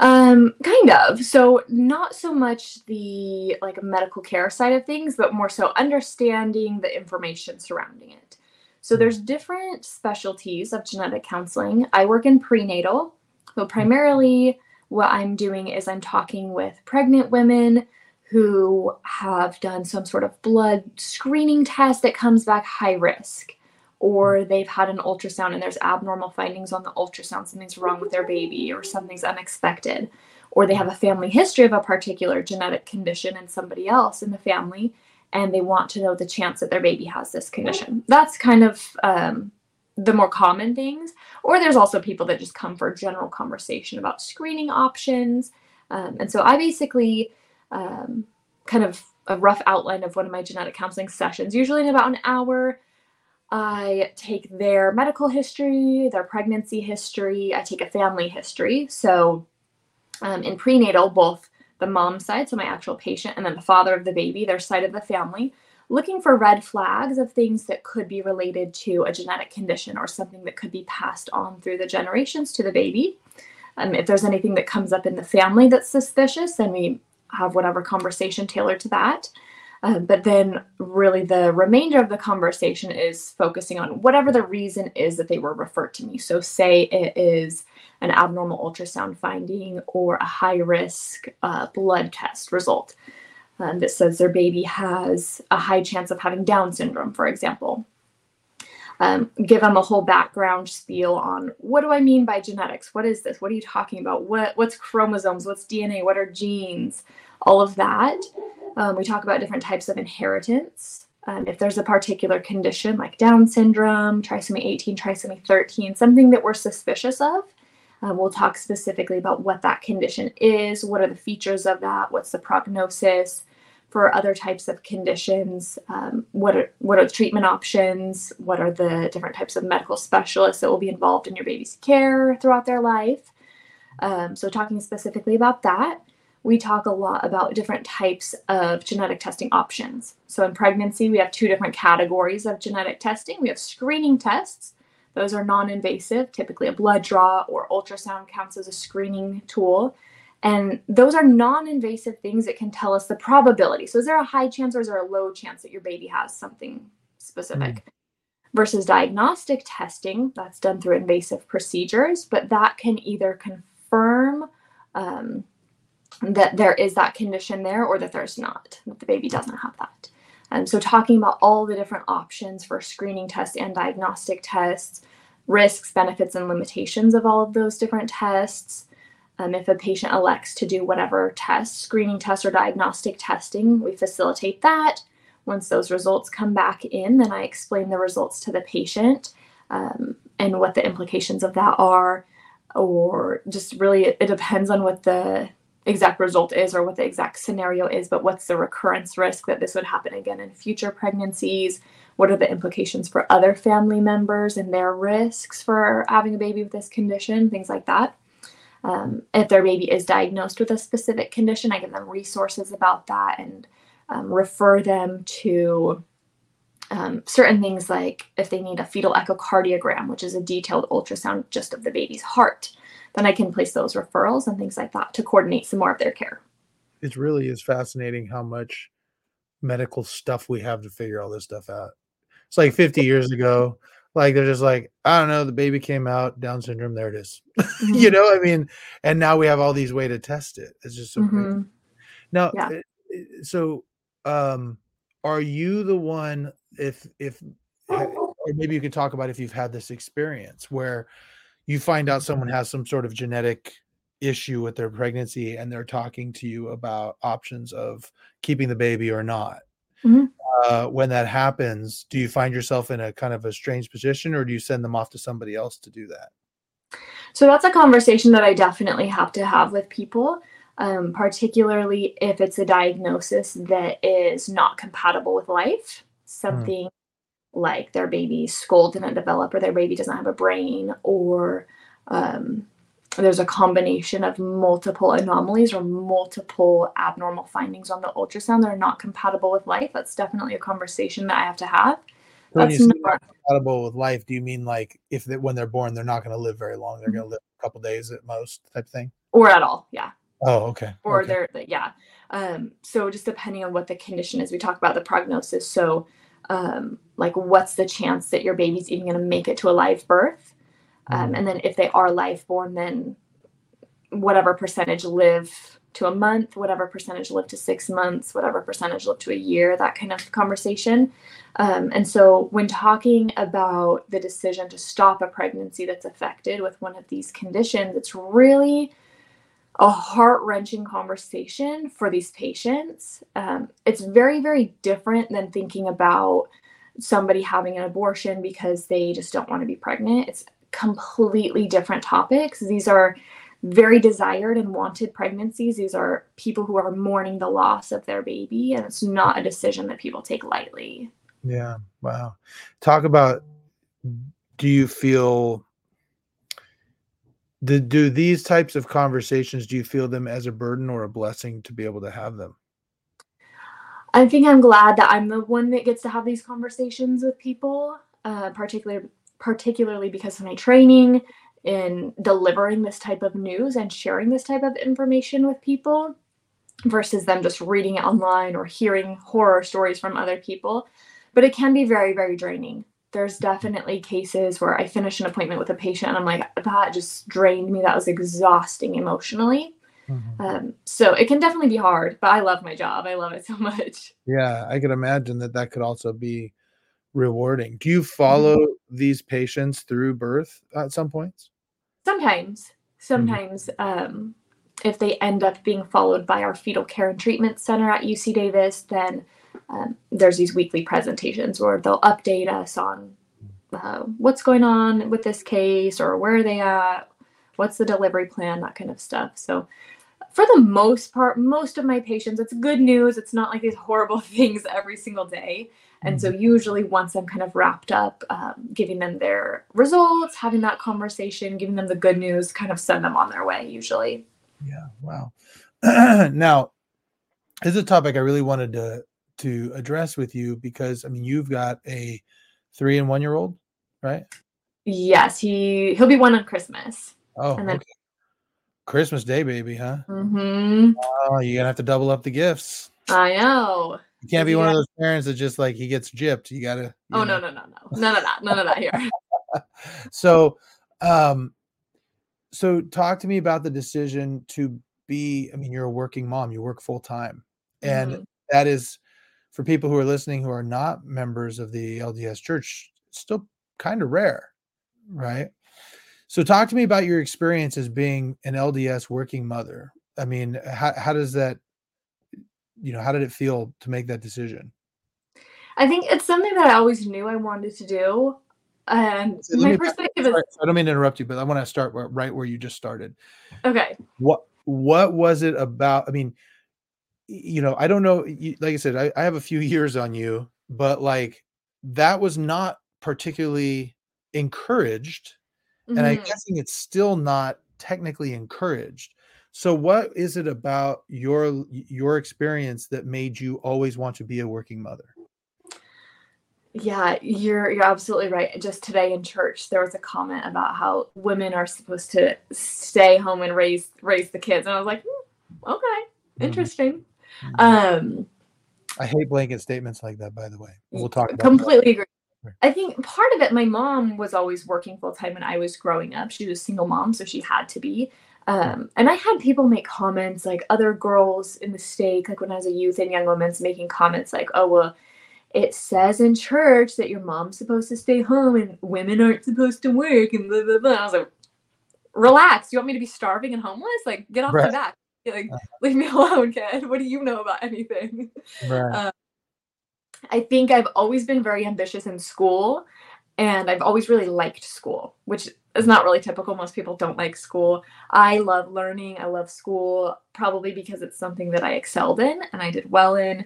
Um, kind of. So not so much the like medical care side of things, but more so understanding the information surrounding it. So mm-hmm. there's different specialties of genetic counseling. I work in prenatal. So mm-hmm. primarily what I'm doing is I'm talking with pregnant women who have done some sort of blood screening test that comes back high risk or they've had an ultrasound and there's abnormal findings on the ultrasound, something's wrong with their baby or something's unexpected, or they have a family history of a particular genetic condition in somebody else in the family, and they want to know the chance that their baby has this condition. That's kind of um, the more common things. Or there's also people that just come for general conversation about screening options. Um, and so I basically um, kind of a rough outline of one of my genetic counseling sessions, usually in about an hour I take their medical history, their pregnancy history, I take a family history. So um, in prenatal, both the mom side, so my actual patient, and then the father of the baby, their side of the family, looking for red flags of things that could be related to a genetic condition or something that could be passed on through the generations to the baby. Um, if there's anything that comes up in the family that's suspicious, then we have whatever conversation tailored to that. Uh, but then, really, the remainder of the conversation is focusing on whatever the reason is that they were referred to me. So, say it is an abnormal ultrasound finding or a high risk uh, blood test result um, that says their baby has a high chance of having Down syndrome, for example. Um, give them a whole background spiel on what do I mean by genetics? What is this? What are you talking about? What what's chromosomes? What's DNA? What are genes? All of that. Um, we talk about different types of inheritance. Um, if there's a particular condition like Down syndrome, trisomy 18, trisomy 13, something that we're suspicious of, uh, we'll talk specifically about what that condition is, what are the features of that, what's the prognosis for other types of conditions, um, what are what are the treatment options, what are the different types of medical specialists that will be involved in your baby's care throughout their life. Um, so talking specifically about that we talk a lot about different types of genetic testing options. So in pregnancy, we have two different categories of genetic testing. We have screening tests. Those are non-invasive, typically a blood draw or ultrasound counts as a screening tool. And those are non-invasive things that can tell us the probability. So is there a high chance or is there a low chance that your baby has something specific? Mm. Versus diagnostic testing, that's done through invasive procedures, but that can either confirm um, that there is that condition there or that there's not, that the baby doesn't have that. And um, so, talking about all the different options for screening tests and diagnostic tests, risks, benefits, and limitations of all of those different tests, Um, if a patient elects to do whatever test, screening test or diagnostic testing, we facilitate that. Once those results come back in, then I explain the results to the patient um, and what the implications of that are, or just really it, it depends on what the exact result is or what the exact scenario is, but what's the recurrence risk that this would happen again in future pregnancies? What are the implications for other family members and their risks for having a baby with this condition? Things like that. Um, if their baby is diagnosed with a specific condition, I give them resources about that and um, refer them to um, certain things like if they need a fetal echocardiogram, which is a detailed ultrasound just of the baby's heart, then I can place those referrals and things like that to coordinate some more of their care. It really is fascinating how much medical stuff we have to figure all this stuff out. It's like 50 years ago, like they're just like, I don't know, the baby came out, Down syndrome, there it is. Mm-hmm. you know, I mean, and now we have all these ways to test it. It's just so mm-hmm. crazy. Now, yeah. Eh, eh, so um are you the one if if or maybe you could talk about if you've had this experience where you find out someone has some sort of genetic issue with their pregnancy and they're talking to you about options of keeping the baby or not mm-hmm. Uh, when that happens do you find yourself in a kind of a strange position or do you send them off to somebody else to do that so that's a conversation that i definitely have to have with people um, particularly if it's a diagnosis that is not compatible with life, hmm. something mm. like their baby's skull didn't develop or their baby doesn't have a brain or um, there's a combination of multiple anomalies or multiple abnormal findings on the ultrasound that are not compatible with life. That's definitely a conversation that I have to have. So you not compatible with life, do you mean like if they, when they're born, they're not going to live very long? They're mm-hmm. going to live a couple days at most, type thing, or at all? Yeah. Oh, okay. Or okay. they're yeah. Um, so just depending on what the condition is, we talk about the prognosis. So um, like what's the chance that your baby's even going to make it to a live birth? Um, mm. and then if they are live born, then whatever percentage live to a month, whatever percentage live to six months, whatever percentage live to a year, that kind of conversation. Um, and so, when talking about the decision to stop a pregnancy that's affected with one of these conditions, it's really a heart wrenching conversation for these patients. Um, it's very, very different than thinking about somebody having an abortion because they just don't want to be pregnant. It's completely different topics. These are very desired and wanted pregnancies. These are people who are mourning the loss of their baby, and it's not a decision that people take lightly. Yeah. Wow. Talk about do you feel do, do these types of conversations do you feel them as a burden or a blessing to be able to have them i think i'm glad that i'm the one that gets to have these conversations with people uh, particularly particularly because of my training in delivering this type of news and sharing this type of information with people versus them just reading it online or hearing horror stories from other people but it can be very very draining there's definitely cases where I finish an appointment with a patient and I'm like, that just drained me. That was exhausting emotionally. Mm-hmm. Um, so it can definitely be hard, but I love my job. I love it so much. Yeah, I could imagine that that could also be rewarding. Do you follow mm-hmm. these patients through birth at some points? Sometimes. Mm-hmm. Sometimes, mm-hmm. um, if they end up being followed by our fetal care and treatment center at UC Davis, then um, there's these weekly presentations where they'll update us on uh, what's going on with this case or where are they at, what's the delivery plan, that kind of stuff. So, for the most part, most of my patients, it's good news. It's not like these horrible things every single day. And so, mm-hmm. usually, once I'm kind of wrapped up, um, giving them their results, having that conversation, giving them the good news, kind of send them on their way, usually. Yeah. Wow. now, this is a topic I really wanted to to address with you because I mean you've got a three and one year old, right? Yes, he he'll be one on Christmas. Oh, and then okay. Christmas Day, baby, huh? Mm-hmm. Oh, you're gonna have to double up the gifts. I know. You can't be one of those parents that just like he gets gypped. You gotta. Oh no no no no none of that none of that here. so, um, so talk to me about the decision to be. I mean, you're a working mom. You work full time, and mm-hmm. that is for people who are listening who are not members of the LDS church, still kind of rare, right? So talk to me about your experience as being an LDS working mother. I mean, how how does that you know, how did it feel to make that decision? I think it's something that I always knew I wanted to do. And So my back- perspective is I don't mean to interrupt you, but I want to start where, right where you just started. okay. What what was it about? I mean, you know, I don't know. you- Like I said, I, I have a few years on you, but like that was not particularly encouraged and I'm Mhm. guessing it's still not technically encouraged. So, what is it about your your experience that made you always want to be a working mother? Yeah, you're you're absolutely right. Just today in church, there was a comment about how women are supposed to stay home and raise raise the kids, and I was like, "Hmm, okay, Mhm. interesting. Mhm. Um, I hate blanket statements like that. By the way, we'll talk about that. completely agree. I think part of it, my mom was always working full time when I was growing up. She was a single mom, so she had to be. Um, and I had people make comments like other girls in the stake, like when I was a youth and young women's making comments like, oh, well, it says in church that your mom's supposed to stay home and women aren't supposed to work and blah, blah, blah. I was like, relax. You want me to be starving and homeless? Like, get off Right. my back. Like, leave me alone, kid. What do you know about anything? Right. Uh, I think I've always been very ambitious in school and I've always really liked school, which is not really typical. Most people don't like school. I love learning. I love school probably because it's something that I excelled in and I did well in.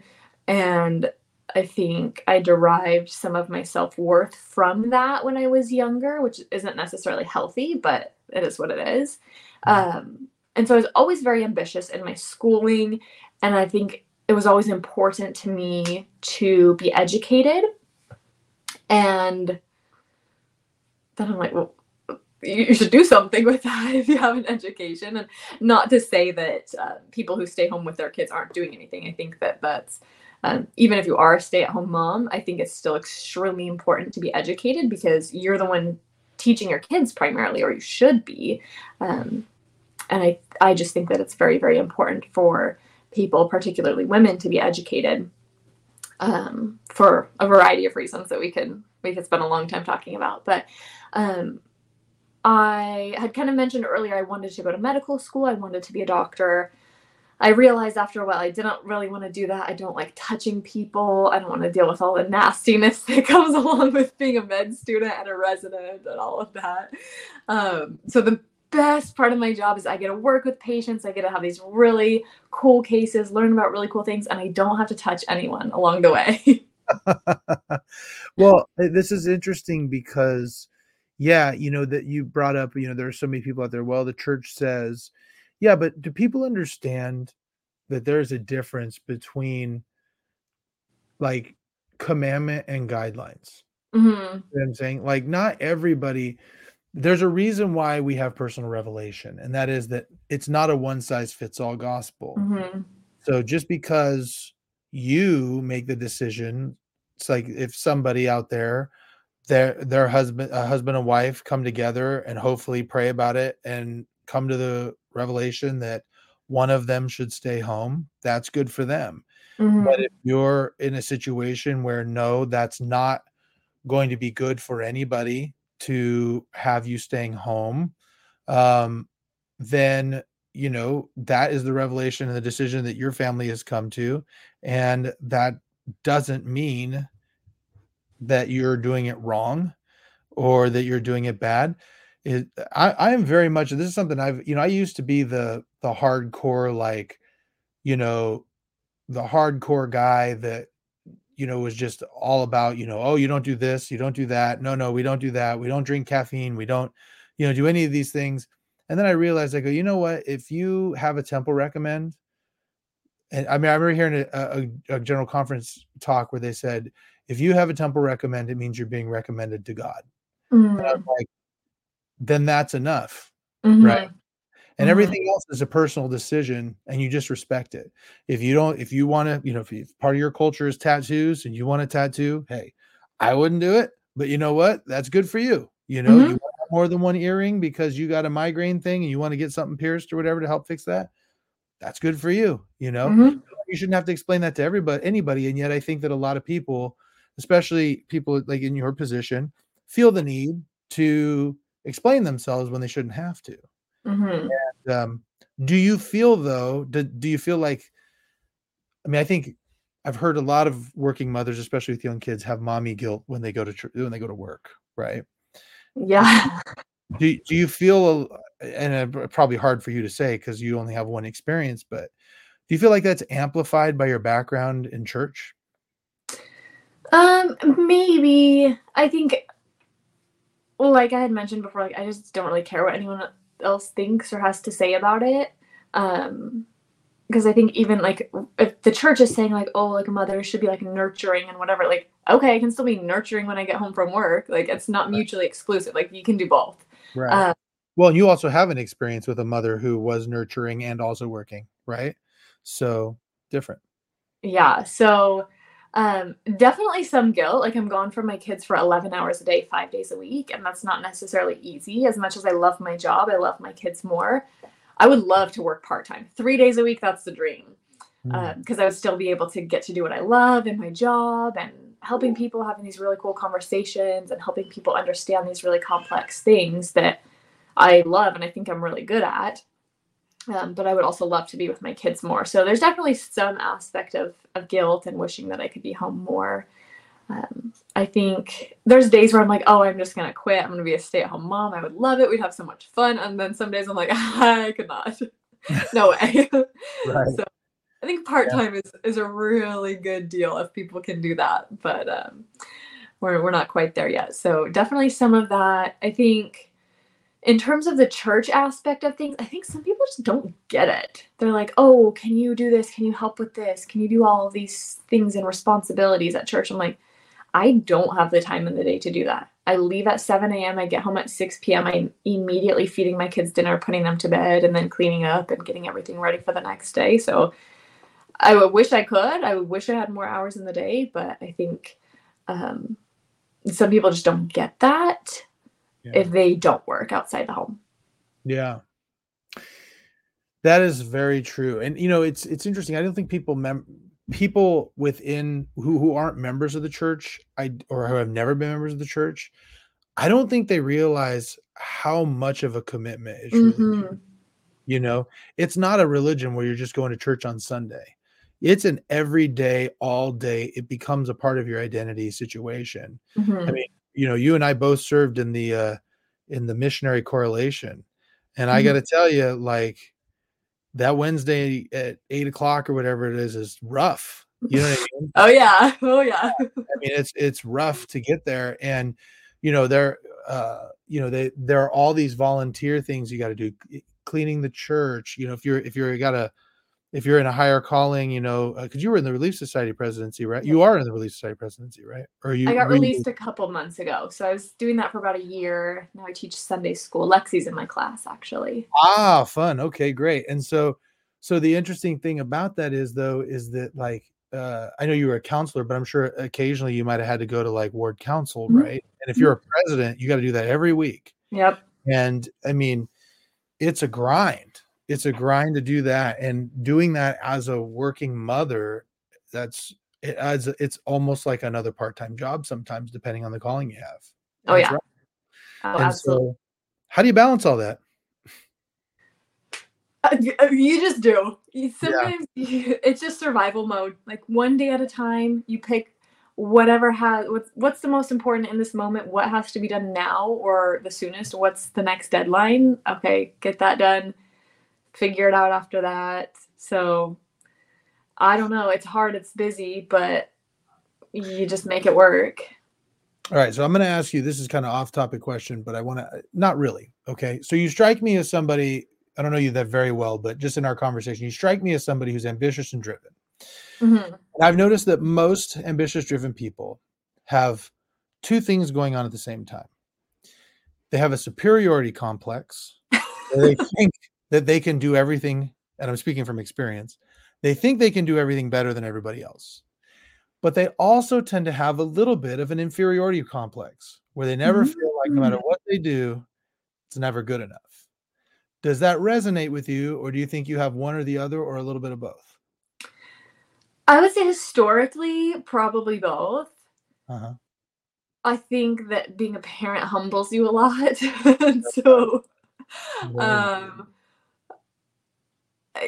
And I think I derived some of my self worth from that when I was younger, which isn't necessarily healthy, but it is what it is. Um, and so I was always very ambitious in my schooling. And I think it was always important to me to be educated. And then I'm like, well, you should do something with that if you have an education. And not to say that uh, people who stay home with their kids aren't doing anything. I think that that's, um, even if you are a stay at home mom, I think it's still extremely important to be educated because you're the one teaching your kids primarily, or you should be. Um, and I, I just think that it's very, very important for people, particularly women, to be educated um, for a variety of reasons that we could we could spend a long time talking about. But um, I had kind of mentioned earlier I wanted to go to medical school. I wanted to be a doctor. I realized after a while I didn't really want to do that. I don't like touching people. I don't want to deal with all the nastiness that comes along with being a med student and a resident and all of that. Um, so the best part of my job is I get to work with patients. I get to have these really cool cases, learn about really cool things, and I don't have to touch anyone along the way. well, this is interesting because, yeah, you know, that you brought up, you know, there are so many people out there. Well, the church says, yeah, but do people understand that there's a difference between like commandment and guidelines? hmm You know what I'm saying? Like, not everybody, there's a reason why we have personal revelation, and that is that it's not a one size fits all gospel. hmm So just because you make the decision, it's like if somebody out there, their their husband, a husband and wife come together and hopefully pray about it and come to the revelation that one of them should stay home, that's good for them. hmm But if you're in a situation where no, that's not going to be good for anybody to have you staying home, um, then you know that is the revelation and the decision that your family has come to, and that doesn't mean that you're doing it wrong or that you're doing it bad. It, I, am very much this is something I've you know I used to be the the hardcore like you know the hardcore guy that you know was just all about you know oh you don't do this you don't do that no no we don't do that we don't drink caffeine we don't you know do any of these things and then i realized i go you know what if you have a temple recommend and i mean i remember hearing a, a, a general conference talk where they said if you have a temple recommend it means you're being recommended to god. Was like then that's enough. Mhm. right and Mhm. everything else is a personal decision and you just respect it. If you don't if you want to you know if, you, if part of your culture is tattoos and you want a tattoo hey i wouldn't do it but you know what? That's good for you. You know you want more than one earring because you got a migraine thing and you want to get something pierced or whatever to help fix that? That's good for you you know? Mhm. you shouldn't have to explain that to everybody anybody and yet i think that a lot of people especially people like in your position feel the need to explain themselves when they shouldn't have to. Mhm. And, um, do you feel though? Do, do you feel like? I mean, I think I've heard a lot of working mothers, especially with young kids, have mommy guilt when they go to chur- when they go to work, right? Yeah. Do do you feel, and uh, probably hard for you to say because you only have one experience, but do you feel like that's amplified by your background in church? Um, maybe. I think well, like I had mentioned before, like I just don't really care what anyone else thinks or has to say about it. Um, because I think even like if the church is saying like, oh, like a mother should be like nurturing and whatever, like, okay, I can still be nurturing when I get home from work. Like it's not mutually exclusive. Like you can do both. Right. Uh, well, you also have an experience with a mother who was nurturing and also working, right? So different. yeah. So um definitely some guilt. Like I'm gone from my kids for 11 hours a day, five days a week. And that's not necessarily easy. As much as I love my job, I love my kids more. I would love to work part time. Three days a week, that's the dream. Mm. Because I would still be able to get to do what I love in my job and helping people, having these really cool conversations and helping people understand these really complex things that I love and I think I'm really good at. Um, but I would also love to be with my kids more. So there's definitely some aspect of, of guilt and wishing that I could be home more. Um, I think there's days where I'm like, oh, I'm just gonna quit. I'm gonna be a stay-at-home mom. I would love it. We'd have so much fun. And then some days I'm like, I could not. no way. Right. So I think part-time is, is a really good deal if people can do that. But um, we're we're not quite there yet. So definitely some of that. I think in terms of the church aspect of things, I think some people just don't get it. They're like, oh, can you do this? Can you help with this? Can you do all of these things and responsibilities at church? I'm like, I don't have the time in the day to do that. I leave at 7 a.m. I get home at 6 p.m. I'm immediately feeding my kids dinner, putting them to bed, and then cleaning up and getting everything ready for the next day. So I wish I could. I wish I had more hours in the day, but I think um, some people just don't get that Yeah. if they don't work outside the home. Yeah. That is very true. And you know, it's it's interesting. I don't think people mem- people within who who aren't members of the church, I or who have never been members of the church, I don't think they realize how much of a commitment it truly is. Mhm. You know, it's not a religion where you're just going to church on Sunday. It's an everyday, all day. It becomes a part of your identity situation. Mhm. I mean, you know, you and I both served in the uh in the missionary correlation. And I Mhm. gotta tell you, like that Wednesday at eight o'clock or whatever it is is rough. You know what I mean? Oh yeah. Oh yeah. I mean, it's it's rough to get there. And you know, there uh, you know, they there are all these volunteer things you got to do, cleaning the church. You know, if you're if you're got a if you're in a higher calling, you know, because you were in the Relief Society presidency, right? You are in the Relief Society presidency, right? Or you I got were you- released a couple months ago. So I was doing that for about a year. Now I teach Sunday school. Lexi's in my class actually. Ah, fun. Okay, great. And so, so the interesting thing about that is, though, is that like uh, I know you were a counselor, but I'm sure occasionally you might have had to go to like ward council, Mhm. right? And if you're a president, you got to do that every week. Yep. And I mean, it's a grind. It's a grind to do that, and doing that as a working mother, that's it adds. It's almost like another part-time job sometimes, depending on the calling you have. Oh That's yeah. right. Oh, And absolutely. so, how do you balance all that? Uh, y- uh, You just do. You- Sometimes you, it's just survival mode. Like one day at a time, you pick whatever has what's what's the most important in this moment. What has to be done now or the soonest? What's the next deadline? Okay, get that done. Figure it out after that. So I don't know. It's hard. It's busy, but you just make it work. All right, so I'm going to ask you. This is kind of off-topic question, but I want to not really. Okay, so you strike me as somebody. I don't know you that very well, but just in our conversation, you strike me as somebody who's ambitious and driven. Mhm. And I've noticed that most ambitious, driven people have two things going on at the same time. They have a superiority complex. they think that they can do everything, and I'm speaking from experience. They think they can do everything better than everybody else. But they also tend to have a little bit of an inferiority complex where they never feel like no matter what they do, it's never good enough. Does that resonate with you, or do you think you have one or the other, or a little bit of both? I would say historically, probably both. Uh-huh. I think that being a parent humbles you a lot. so um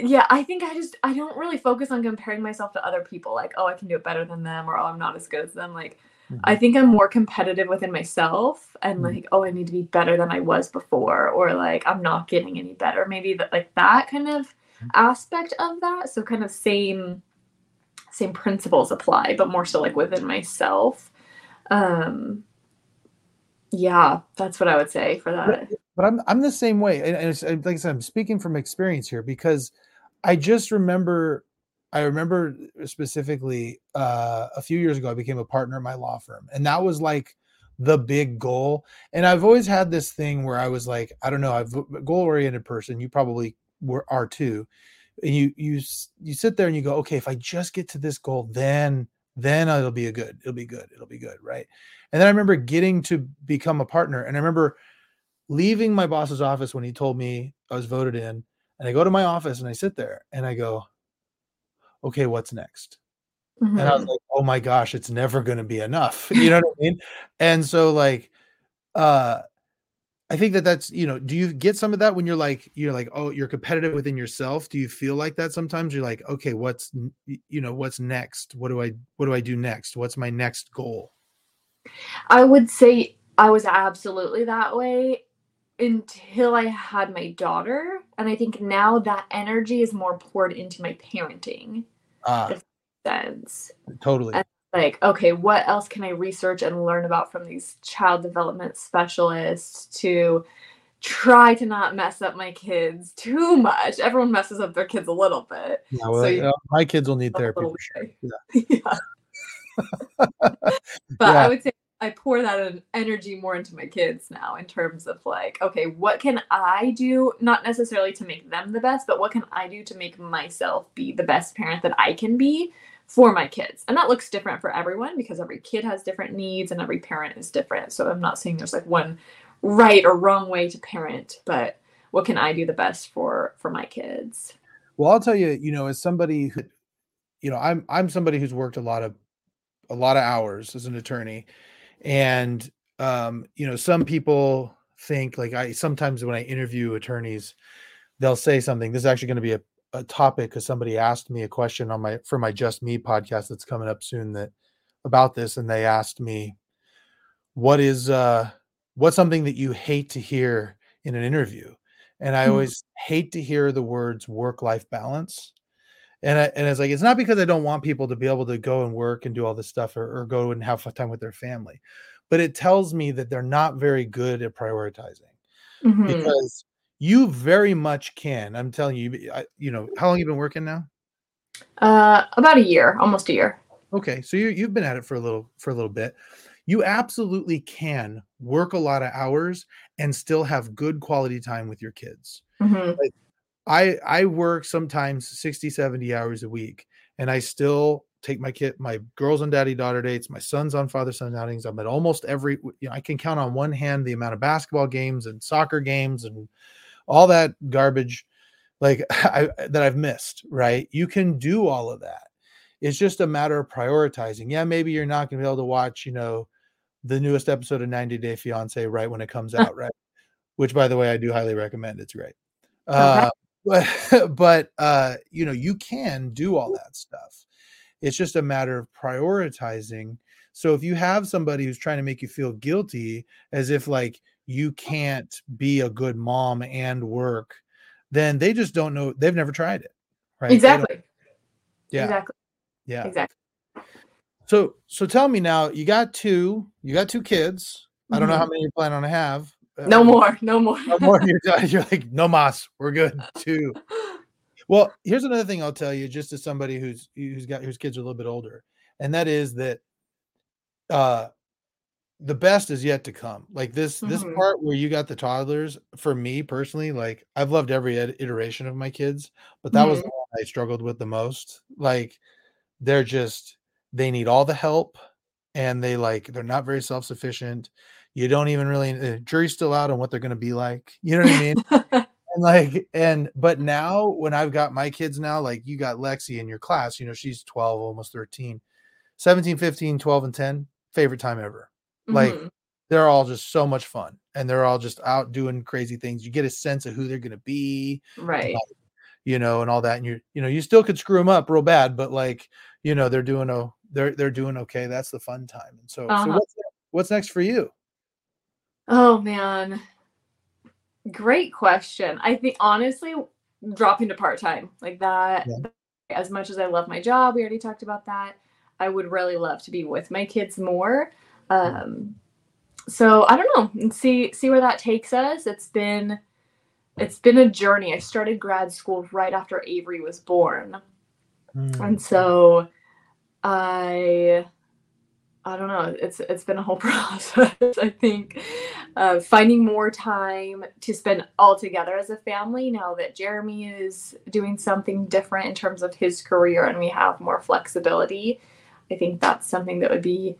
yeah, I think I just I don't really focus on comparing myself to other people like, oh, I can do it better than them or oh, I'm not as good as them. Like mm-hmm. I think I'm more competitive within myself and mm-hmm. like, oh, I need to be better than I was before or like I'm not getting any better. Maybe that like that kind of mm-hmm. aspect of that. So kind of same same principles apply, but more so like within myself. Um yeah, that's what I would say for that but I'm I'm the same way, and, like I said, I'm speaking from experience here because I just remember I remember specifically uh, a few years ago I became a partner in my law firm, and that was like the big goal. And I've always had this thing where I was like, I don't know, I've goal oriented person. You probably were are too. And you you you sit there and you go, okay, if I just get to this goal, then then it'll be a good, it'll be good, it'll be good, right? And then I remember getting to become a partner, and I remember leaving my boss's office when he told me I was voted in, and I go to my office and I sit there and I go, okay, what's next? Mm-hmm. And I was mm-hmm. like, oh my gosh, it's never going to be enough. You know what I mean? And so, like, uh, I think that that's you know, do you get some of that when you're like you're like oh you're competitive within yourself? Do you feel like that sometimes? You're like okay, what's you know what's next? What do I what do I do next? What's my next goal? I would say I was absolutely that way until I had my daughter. And I think now that energy is more poured into my parenting. Ah. If sense. Totally. And like, okay, what else can I research and learn about from these child development specialists to try to not mess up my kids too much. Everyone messes up their kids a little bit. Yeah, well, so you, my kids will need therapy for sure. Yeah. yeah. but yeah. I would say I pour that energy more into my kids now in terms of like, okay, what can I do? Not necessarily to make them the best, but what can I do to make myself be the best parent that I can be for my kids? And that looks different for everyone because every kid has different needs and every parent is different. So I'm not saying there's like one right or wrong way to parent, but what can I do the best for for my kids? Well, I'll tell you, you know, as somebody who, you know, I'm I'm somebody who's worked a lot of a lot of hours as an attorney and um, you know, some people think like I sometimes when I interview attorneys, they'll say something. This is actually going to be a, a topic because somebody asked me a question on my for my Just Me podcast that's coming up soon that about this, and they asked me, "What is uh, what's something that you hate to hear in an interview?" And I mm-hmm. always hate to hear the words work life balance. And, I, and it's like it's not because I don't want people to be able to go and work and do all this stuff or, or go and have fun time with their family, but it tells me that they're not very good at prioritizing mm-hmm. because you very much can. I'm telling you, I, you know, how long you been working now? Uh, about a year, almost a year. Okay, so you you've been at it for a little for a little bit. You absolutely can work a lot of hours and still have good quality time with your kids. Mm-hmm. Like, I I work sometimes 60, 70 hours a week and I still take my kid, my girls on daddy daughter dates, my sons on father son outings. I'm at almost every, you know, I can count on one hand the amount of basketball games and soccer games and all that garbage like I, that I've missed, right? You can do all of that. It's just a matter of prioritizing. Yeah, maybe you're not going to be able to watch, you know, the newest episode of 90 Day Fiance right when it comes out, right? Which, by the way, I do highly recommend. It's great. Uh, but but uh, you know, you can do all that stuff. It's just a matter of prioritizing. So if you have somebody who's trying to make you feel guilty, as if like you can't be a good mom and work, then they just don't know. They've never tried it, right? Exactly. Yeah. Exactly. Yeah. Exactly. So so tell me now, you got two, you got two kids. I don't know how mm-hmm. many you plan on to have. No uh, more. No more. no more. You're, you're like, no mas. We're good. too. Well, here's another thing I'll tell you, just as somebody who's who's got whose kids are a little bit older, and that is that uh the best is yet to come. Like this mm-hmm. this part where you got the toddlers, for me personally, like I've loved every iteration of my kids, but that mm-hmm. was the one I struggled with the most. Like they're just they need all the help and they like they're not very self-sufficient you don't even really the jury's still out on what they're going to be like you know what i mean and like and but now when i've got my kids now like you got lexi in your class you know she's 12 almost 13 17 15 12 and 10 favorite time ever Like Mhm. they're all just so much fun and they're all just out doing crazy things. You get a sense of who they're going to be, right. you know, and all that. And you you know, you still could screw them up real bad, but like, you know, they're doing oh, they're they're doing okay. That's the fun time. And so, so Uh-huh. what's what's next for you? Oh man. Great question. I think honestly, dropping to part time like that, Yeah. as much as I love my job, we already talked about that. I would really love to be with my kids more. Um, so I don't know and see see where that takes us. It's been it's been a journey. I started grad school right after Avery was born. Mm, And so I I don't know. It's it's been a whole process. I think uh, finding more time to spend all together as a family now that Jeremy is doing something different in terms of his career and we have more flexibility. I think that's something that would be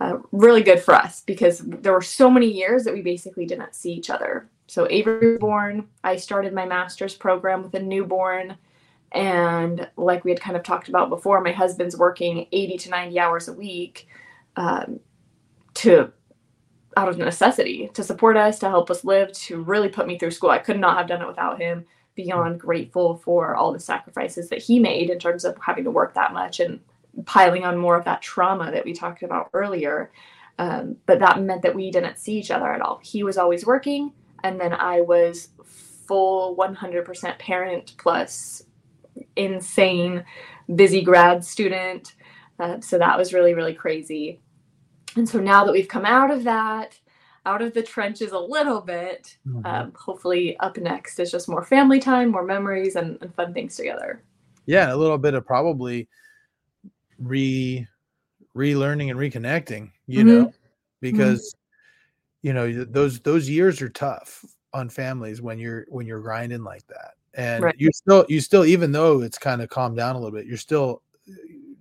uh, really good for us because there were so many years that we basically didn't see each other. So Avery was born. I started my master's program with a newborn. And like we had kind of talked about before, my husband's working 80 to 90 hours a week um, to out of necessity to support us, to help us live, to really put me through school. I could not have done it without him. Beyond grateful for all the sacrifices that he made in terms of having to work that much and piling on more of that trauma that we talked about earlier. Um, but that meant that we didn't see each other at all. He was always working, and then I was full 100% parent plus insane busy grad student. Uh, so that was really, really crazy. And so now that we've come out of that, out of the trenches a little bit, mhm. um, hopefully up next is just more family time, more memories, and, and fun things together. yeah, a little bit of probably re relearning and reconnecting, you Mhm. know, because you know those those years are tough on families when you're when you're grinding like that and Right. you still you still even though it's kind of calmed down a little bit you're still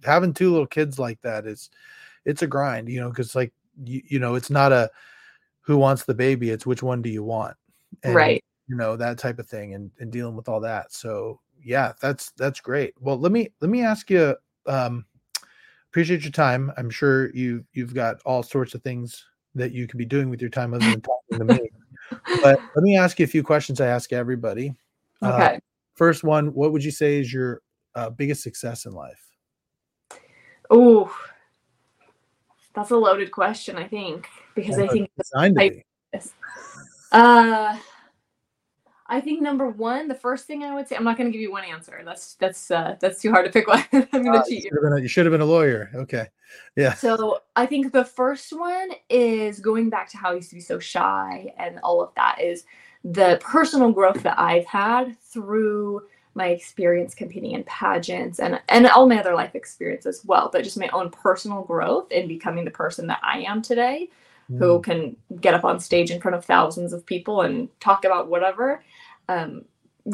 having two little kids like that is it's a grind you know because like you, you know it's not a who wants the baby? It's which one do you want? And, right. you know that type of thing and, and dealing with all that. So yeah that's that's great. Well let me let me ask you um appreciate your time. I'm sure you you've got all sorts of things that you could be doing with your time other than talking to me. But let me ask you a few questions i ask everybody. Uh, Okay. first one what would you say is your uh, biggest success in life? Ooh, that's a loaded question. I think because I That's think I- uh, I think number one, the first thing I would say, I'm not going to give you one answer. That's that's uh, that's too hard to pick one. I'm going Ah, to you cheat you. should a- you should have been a lawyer okay yeah So I think the first one is going back to how I used to be so shy and all of that is the personal growth that I've had through my experience competing in pageants and and all my other life experience as well, but just my own personal growth in becoming the person that I am today, who Mm, can get up on stage in front of thousands of people and talk about whatever. Um,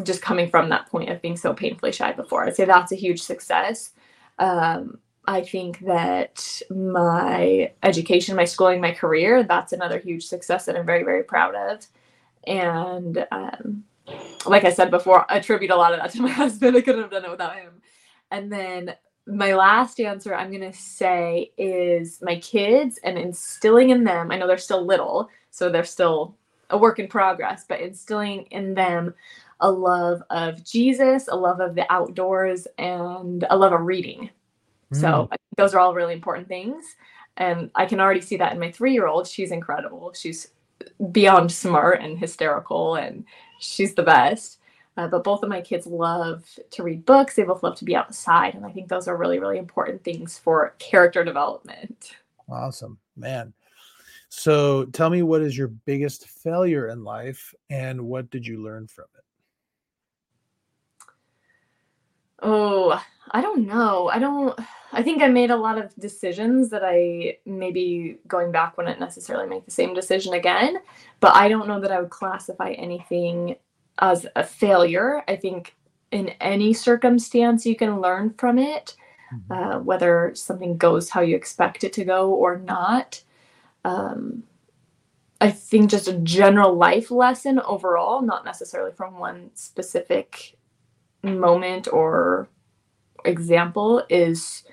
just coming from that point of being so painfully shy before, I'd say that's a huge success. Um, I think that my education, my schooling, my career, that's another huge success that I'm very, very proud of. And um, like I said before, I attribute a lot of that to my husband. I couldn't have done it without him. And then my last answer I'm going to say is my kids and instilling in them. I know they're still little, so they're still a work in progress, but instilling in them a love of Jesus, a love of the outdoors, and a love of reading. So mm, think those are all really important things. And I can already see that in my three year old. She's incredible. She's beyond smart and hysterical, and she's the best. Uh, but both of my kids love to read books. They both love to be outside. And I think those are really, really important things for character development. awesome man so tell me what is your biggest failure in life and what did you learn from it Oh, I don't know. I don't, I think I made a lot of decisions that I maybe going back wouldn't necessarily make the same decision again. But I don't know that I would classify anything as a failure. I think in any circumstance, you can learn from it, Mhm. uh, whether something goes how you expect it to go or not. Um, I think just a general life lesson overall, not necessarily from one specific moment or example, is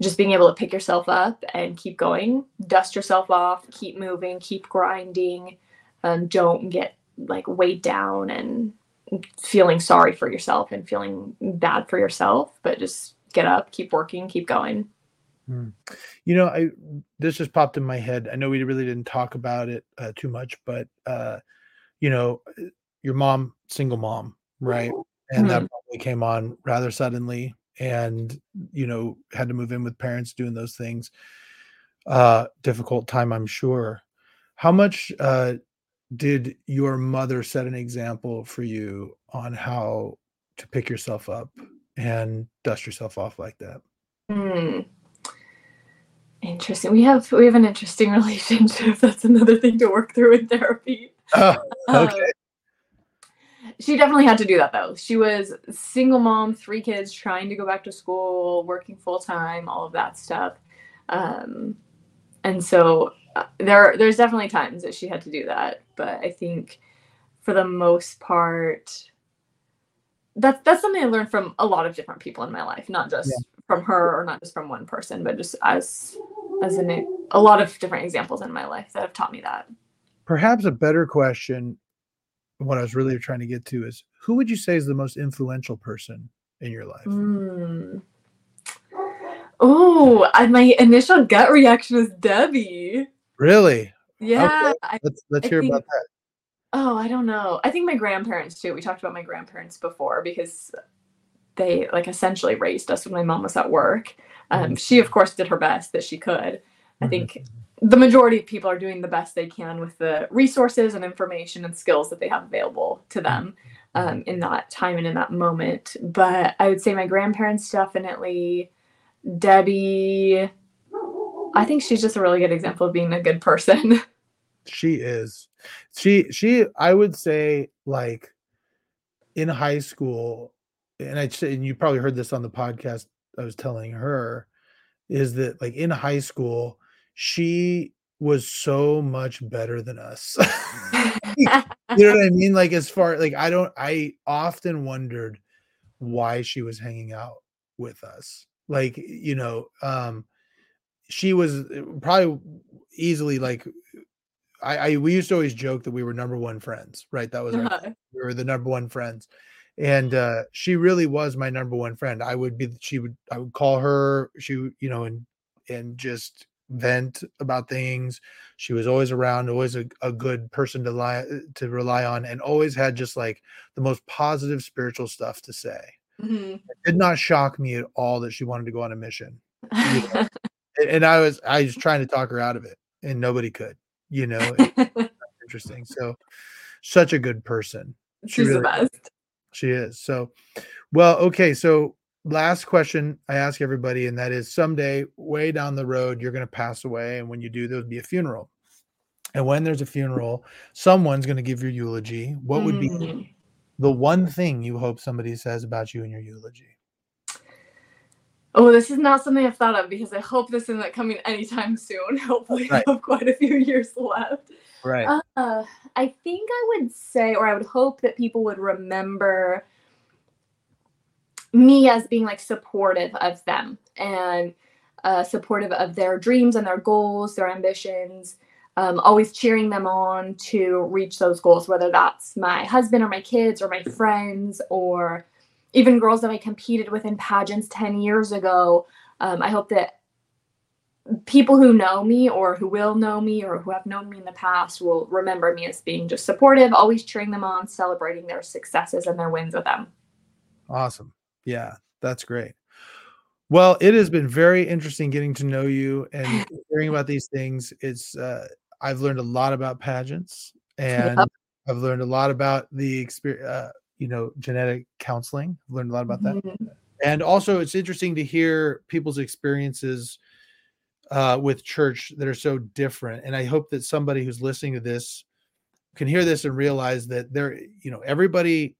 just being able to pick yourself up and keep going, dust yourself off, keep moving, keep grinding, um, don't get like weighed down and feeling sorry for yourself and feeling bad for yourself, but just get up, keep working, keep going. Hmm. You know, I this just popped in my head. I know we really didn't talk about it uh, too much, but uh, you know, your mom, single mom, right? And mm-hmm. that probably came on rather suddenly, and you know, had to move in with parents doing those things. Uh, difficult time, I'm sure. How much uh, did your mother set an example for you on how to pick yourself up and dust yourself off like that? Hmm. Interesting. We have we have an interesting relationship. That's another thing to work through in therapy. Oh, okay. She definitely had to do that though. She was single mom, three kids, trying to go back to school, working full time, all of that stuff. Um, and so uh, there there's definitely times that she had to do that, but I think for the most part, that's that's something I learned from a lot of different people in my life, not just yeah from her or not just from one person, but just as as in a lot of different examples in my life that have taught me that. Perhaps a better question, what I was really trying to get to is who would you say is the most influential person in your life? Mm. Oh, my initial gut reaction was Debbie. Really? Yeah. Okay. Let's let's I hear think, about that. Oh, I don't know. I think my grandparents too. We talked about my grandparents before because they like essentially raised us when my mom was at work. Um, mm-hmm. She, of course, did her best that she could. I mm-hmm. The majority of people are doing the best they can with the resources and information and skills that they have available to them um, in that time and in that moment. But I would say my grandparents definitely, Debbie, I think she's just a really good example of being a good person. She is. She, she, I would say, like in high school, and I and you probably heard this on the podcast I was telling her is that like in high school she was so much better than us. you know what I mean? Like as far like I don't I often wondered why she was hanging out with us. Like, you know, um she was uh, probably easily like I, I we used to always joke that we were number one friends, right? That was our, uh-huh. we were the number one friends and uh she really was my number one friend i would be she would i would call her she you know and and just vent about things she was always around always a, a good person to lie uh, to rely on and always had just like the most positive spiritual stuff to say mm-hmm. it did not shock me at all that she wanted to go on a mission and i was i was trying to talk her out of it and nobody could you know interesting so such a good person she she's really, the best she is. So, well, okay. So, last question I ask everybody, and that is someday, way down the road, you're going to pass away. And when you do, there'll be a funeral. And when there's a funeral, someone's going to give your eulogy. What would be the one thing you hope somebody says about you in your eulogy? Oh, this is not something I've thought of because I hope this isn't coming anytime soon. Hopefully, right. I have quite a few years left. Right. Uh, I think I would say, or I would hope that people would remember me as being like supportive of them and uh, supportive of their dreams and their goals, their ambitions, um, always cheering them on to reach those goals, whether that's my husband or my kids or my friends or even girls that I competed with in pageants 10 years ago. Um, I hope that people who know me or who will know me or who have known me in the past will remember me as being just supportive, always cheering them on, celebrating their successes and their wins with them. Awesome. Yeah, that's great. Well, it has been very interesting getting to know you and hearing about these things. It's uh, I've learned a lot about pageants and yep. I've learned a lot about the experience, uh, you know, genetic counseling. I've learned a lot about that. Mm-hmm. And also it's interesting to hear people's experiences uh, with church that are so different. And I hope that somebody who's listening to this can hear this and realize that there, you know, everybody,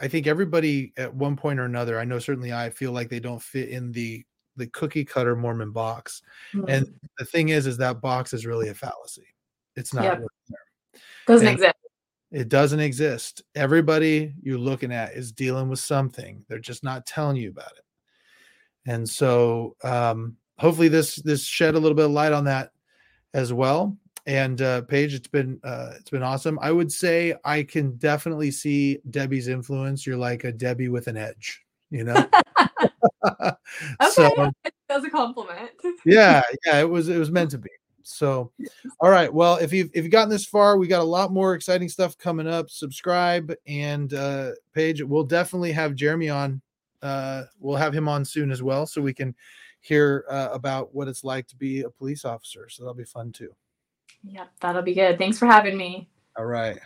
I think everybody at one point or another, I know certainly I feel like they don't fit in the the cookie cutter Mormon box. Mm-hmm. And the thing is, is that box is really a fallacy. It's not yep. doesn't and exist. It doesn't exist. Everybody you're looking at is dealing with something. They're just not telling you about it. And so um hopefully this this shed a little bit of light on that as well. And uh, Paige, it's been uh, it's been awesome. I would say I can definitely see Debbie's influence. You're like a Debbie with an edge, you know. okay, so, that's a compliment. yeah, yeah, it was it was meant to be. So, all right. Well, if you've if you've gotten this far, we got a lot more exciting stuff coming up. Subscribe and uh Paige. We'll definitely have Jeremy on. Uh, we'll have him on soon as well, so we can hear uh, about what it's like to be a police officer. So that'll be fun too. Yeah, that'll be good. Thanks for having me. All right.